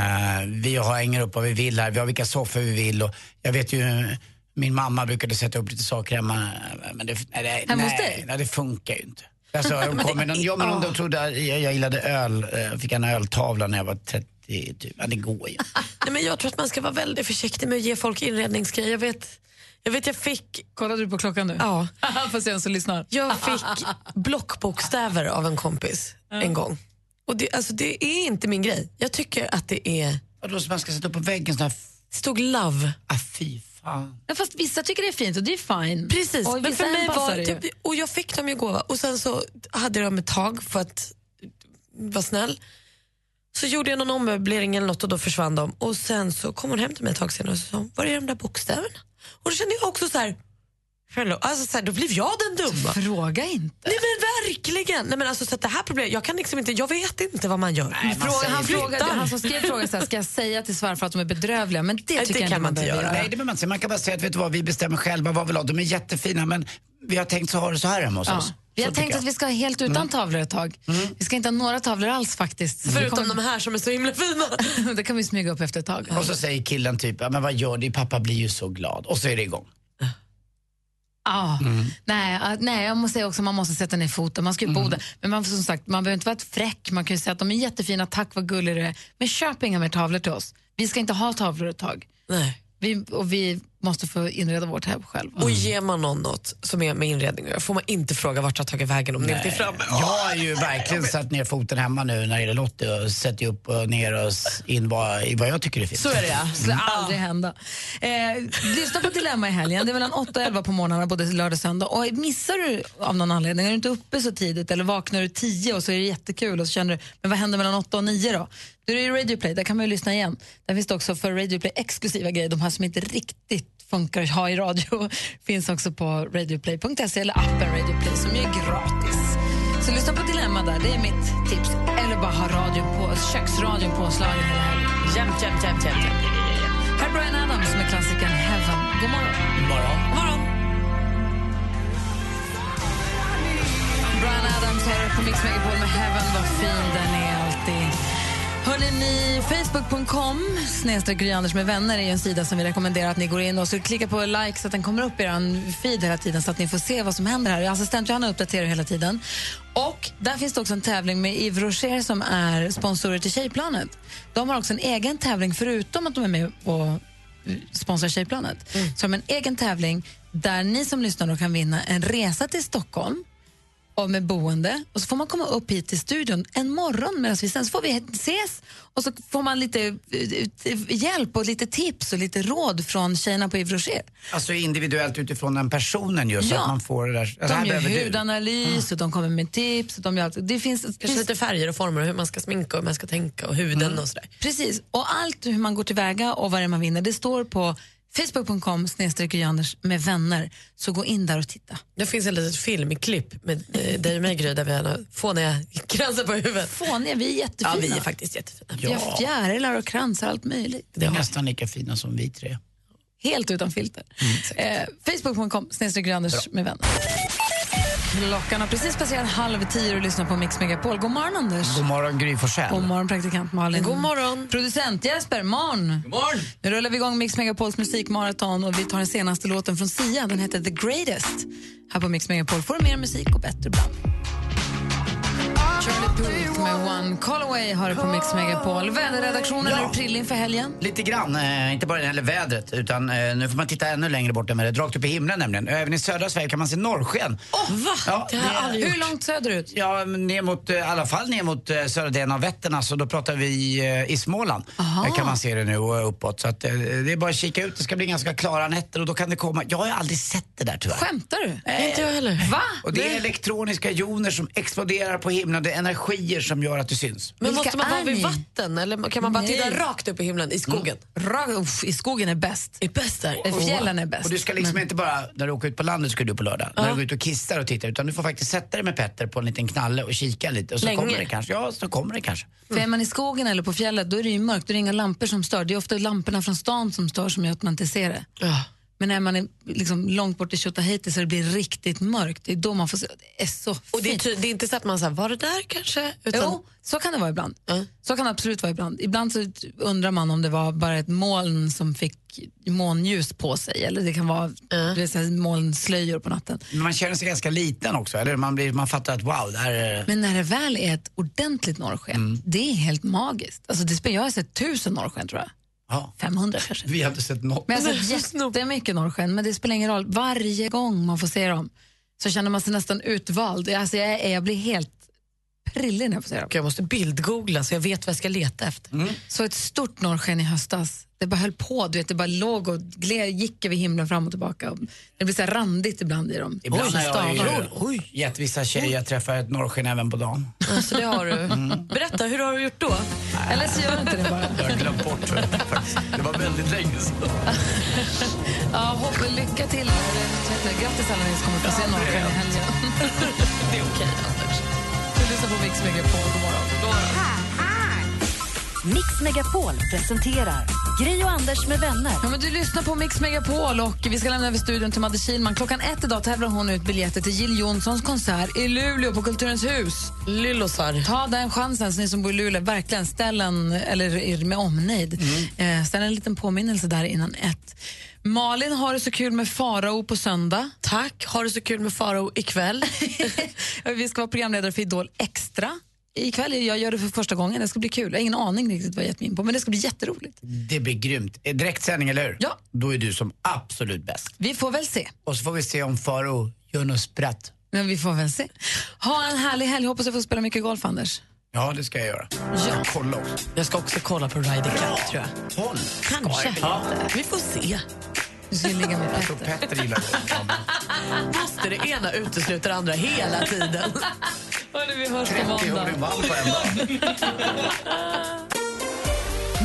vi har hänger upp vad vi vill här, vi har vilka soffor vi vill och jag vet ju, min mamma brukade sätta upp lite saker hemma. Men det, nej, det, Hemma hos nej, dig? nej, det funkar ju inte. Alltså, de Men kom med någon, ja, men de trodde jag, jag gillade öl, eh, fick en öltavla när jag var 30 typ. Ja, det går ju. Nej, men jag tror att man ska vara väldigt försiktig med att ge folk inredningsgrejer. Jag vet, jag vet jag fick... Kollade du på klockan nu? Ja. Får se vem som lyssnar. Jag fick blockbokstäver av en kompis en gång. Och det, alltså, det är inte min grej. Jag tycker att det är... Vadå, så man ska sätta upp på väggen sån här... Det stod love. Ah, fy fan. Ja, fast vissa tycker det är fint och det är fine. Precis, Och men för mig var typ, och jag fick dem i gåva och sen så hade jag dem ett tag för att vara snäll. Så gjorde jag någon ommöblering eller något och då försvann de. Och sen så kom hon hem till mig ett tag senare och sa, var är de där bokstäverna? Och då kände jag också så här, alltså så här, då blev jag den dumma. Fråga inte. Nej men verkligen. Nej, men alltså, så att det här problemet, jag kan liksom inte, jag vet inte vad man gör. Fråga, han, Flyttar. frågade, han som skrev frågan så här, ska jag säga till svärfar att de är bedrövliga? Men det Nej, tycker det jag kan inte man inte behöver göra. Nej, det behöver man inte säga. Man kan bara säga att vet du vad, vi bestämmer själva vad vi vill ha. De är jättefina men vi har tänkt så ha det så här hemma hos Ja. oss. Vi har tänkt att vi ska ha helt utan tavlor ett tag. Vi ska inte ha några tavlor alls faktiskt. Förutom kommer- de här som är så himla fina. det kan vi smyga upp efter ett tag. Och så säger killen typ, ja, men vad gör du? Pappa blir ju så glad. Och så är det igång. Ja, nej, ah, nej, jag måste säga också man måste sätta ner foten. Man ska ju bo där. Men man, som sagt, man behöver inte vara ett fräck. Man kan ju säga att de är jättefina, tack vad gullig du är. Men köp inga mer tavlor till oss. Vi ska inte ha tavlor ett tag. Nej. Vi, och vi måste få inreda vårt hem själva. Och ger man någon något som är med inredning får man inte fråga vart det har tagit vägen om det inte är framme. Jag har ju verkligen satt ner foten hemma nu när det gäller Lottie och sätter upp och ner och in vad, i vad jag tycker är fint. Så är det ja. Det skulle aldrig hända. Eh, lyssna på Dilemma i helgen. Det är mellan 8 och 11 på morgnarna både lördag och söndag. Och missar du av någon anledning, är du inte uppe så tidigt eller vaknar du 10 och så är det jättekul och så känner du, men vad händer mellan 8 och 9 då? Då är det Radio Play, där kan man ju lyssna igen. Där finns det också för Radio Play exklusiva grejer, de här som inte riktigt funkar att ha i radio finns också på radioplay.se eller appen Radio Play som är gratis. Så lyssna på Dilemma där, det är mitt tips. Eller bara ha radion på, köksradion påslagen jämt, jämt, jämt. jämt. Här är Brian Adams med klassikern Heaven. God morgon. God morgon. God morgon. Brian Adams har på Mix Megapol med Heaven. Vad fin den är alltid. Hörrni, ni, Facebook.com snedstreck Anders med vänner är en sida som vi rekommenderar att ni går in och så klickar på like så att den kommer upp i er feed hela tiden så att ni får se vad som händer här. Assistent Johanna uppdaterar hela tiden. Och där finns det också en tävling med Yves Rocher som är sponsorer till Tjejplanet. De har också en egen tävling förutom att de är med och sponsrar Tjejplanet. Så de har en egen tävling där ni som lyssnar kan vinna en resa till Stockholm och med boende. Och så får man komma upp hit till studion en morgon medan vi sen så får vi ses och så får man lite eh, hjälp och lite tips och lite råd från tjejerna på Yves Rocher. Alltså individuellt utifrån den personen ju, så Ja. att man får det där. Alltså, De här gör hudanalys och de kommer med tips. Och de gör allt. Det finns, Kanske finns lite färger och former och hur man ska sminka och hur man ska tänka och huden och sådär. Precis, och allt hur man går tillväga och vad det är man vinner, det står på facebook.com Anders med vänner. Så gå in där och titta. Det finns ett litet filmklipp med eh, dig och mig Gry där vi har fåniga kransar på huvudet. Fåniga, vi är jättefina. Ja, vi är faktiskt jättefina. Vi har fjärilar och kransar, allt möjligt. Det är nästan lika fina som vi tre. Helt utan filter. Eh, Facebook.com Anders med vänner. Klockan har precis passerat halv tio och lyssnar på Mix Megapol. God morgon, Anders. God morgon Gry Forssell. God morgon, praktikant Malin. God morgon. Producent Jesper, morgon. God morgon. Nu rullar vi igång Mix Megapols musikmaraton och vi tar den senaste låten från Sia. Den heter The Greatest. Här på Mix Megapol får du mer musik och bättre bland. Charlie Puth med One Call Away har du på Mix Megapol. Väderredaktionen, är du prillig inför helgen? Lite grann, eh, inte bara när det gäller vädret utan eh, nu får man titta ännu längre bort än vädret, rakt upp i himlen nämligen. Även i södra Sverige kan man se norrsken. Åh, va? Ja, det har jag det- aldrig gjort. Hur långt söderut? Ja, ner mot, eh, i alla fall ner mot eh, södra delen av Vättern, alltså, då pratar vi eh, i Småland. Aha. Där kan man se det nu och uppåt. Så att, eh, det är bara att kika ut, det ska bli ganska klara nätter och då kan det komma, jag har ju aldrig sett det där tyvärr. Skämtar du? Inte jag heller. Va? Och det är elektroniska joner som exploderar på himlen, energier som gör att det syns. Men Vilka måste man vara vid vatten eller kan man bara titta rakt upp i himlen i skogen? Ra- uff, I skogen är bäst. Är bäst där? Fjällen är bäst. Och du ska liksom Men- inte bara, när du åker ut på landet ska du på lördag, när du går ut och kissar och tittar, utan du får faktiskt sätta dig med Petter på en liten knalle och kika lite och så Länge. kommer det kanske. Ja, så kommer det kanske. För är man i skogen eller på fjället då är det ju mörkt, då är det inga lampor som stör. Det är ofta lamporna från stan som stör som gör att man inte ser det. Men när man är liksom långt bort i Tjotahejti så det blir riktigt mörkt, det är då man får se. Det är så Och det är, fint. ty- det är inte så att man säger, var det där kanske? Utan, Jo, så kan det vara ibland. Så kan det absolut vara ibland. Ibland så undrar man om det var bara ett moln som fick månljus på sig eller det kan vara vet, så här molnslöjor på natten. Men man känner sig ganska liten också, eller? Man, blir, man fattar att wow, där är Men när det väl är ett ordentligt norrsken, det är helt magiskt. Alltså det spelar, jag har sett tusen norrsken tror jag. Ja. 500 kanske. Vi har inte sett något. Men jag har sett jättemycket norrsken, men det spelar ingen roll. Varje gång man får se dem så känner man sig nästan utvald. Alltså jag, är- jag blir helt prillig när jag får se dem. Jag måste bildgoogla så jag vet vad jag ska leta efter. Så ett stort norrsken i höstas. Det bara höll på, du vet, det bara låg och gled, gick över himlen fram och tillbaka. Det blir så här randigt ibland i dem. Ibland Oj, har jag stavar. ju gett vissa tjejer träffa ett norrsken även på dagen. Så det har du. Berätta, hur har du gjort då? Eller så gör du inte det bara. Jag har glömt bort det faktiskt. Det var väldigt länge sedan. Ja, hopp, lycka till. Grattis alla ni som kommer få se norrsken i helgen. Det är okej, Anders. Du lyssnar på Mix Megapol. God morgon. God morgon. Mix Megapol presenterar Gri och Anders med vänner. Ja, men du lyssnar på Mix Megapol och vi ska lämna över studion till Madde Kihlman. Klockan ett idag tävlar hon ut biljetter till Jill Johnsons konsert i Luleå på Kulturens hus. Lyllosar. Ta den chansen, så ni som bor i Luleå. Verkligen ställ en, eller är med omnejd. Eh, ställ en liten påminnelse där innan ett. Malin har det så kul med Farao på söndag. Tack. Har du så kul med Farao ikväll? vi ska vara programledare för Idol Extra. Ikväll, jag gör det för första gången. Det ska bli kul. Jag har ingen aning riktigt vad jag gett mig in på, men det ska bli jätteroligt. Det blir grymt. Eh, Direktsändning, eller hur? Ja. Då är du som absolut bäst. Vi får väl se. Och så får vi se om Faro gör något spratt. Men vi får väl se. Ha en härlig helg. Hoppas jag får spela mycket golf, Anders. Ja, det ska jag göra. Ja. Kolla också. Jag ska också kolla på Ryder Cup, tror jag. Håll. Kanske. Ja. Vi får se. Du ska ligga med Jag tror Petter gillar det. Måste det ena utesluta det andra hela tiden? Hörni, vi hörs på 30 måndag. hål i vall på en dag.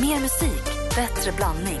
Mer musik, bättre blandning.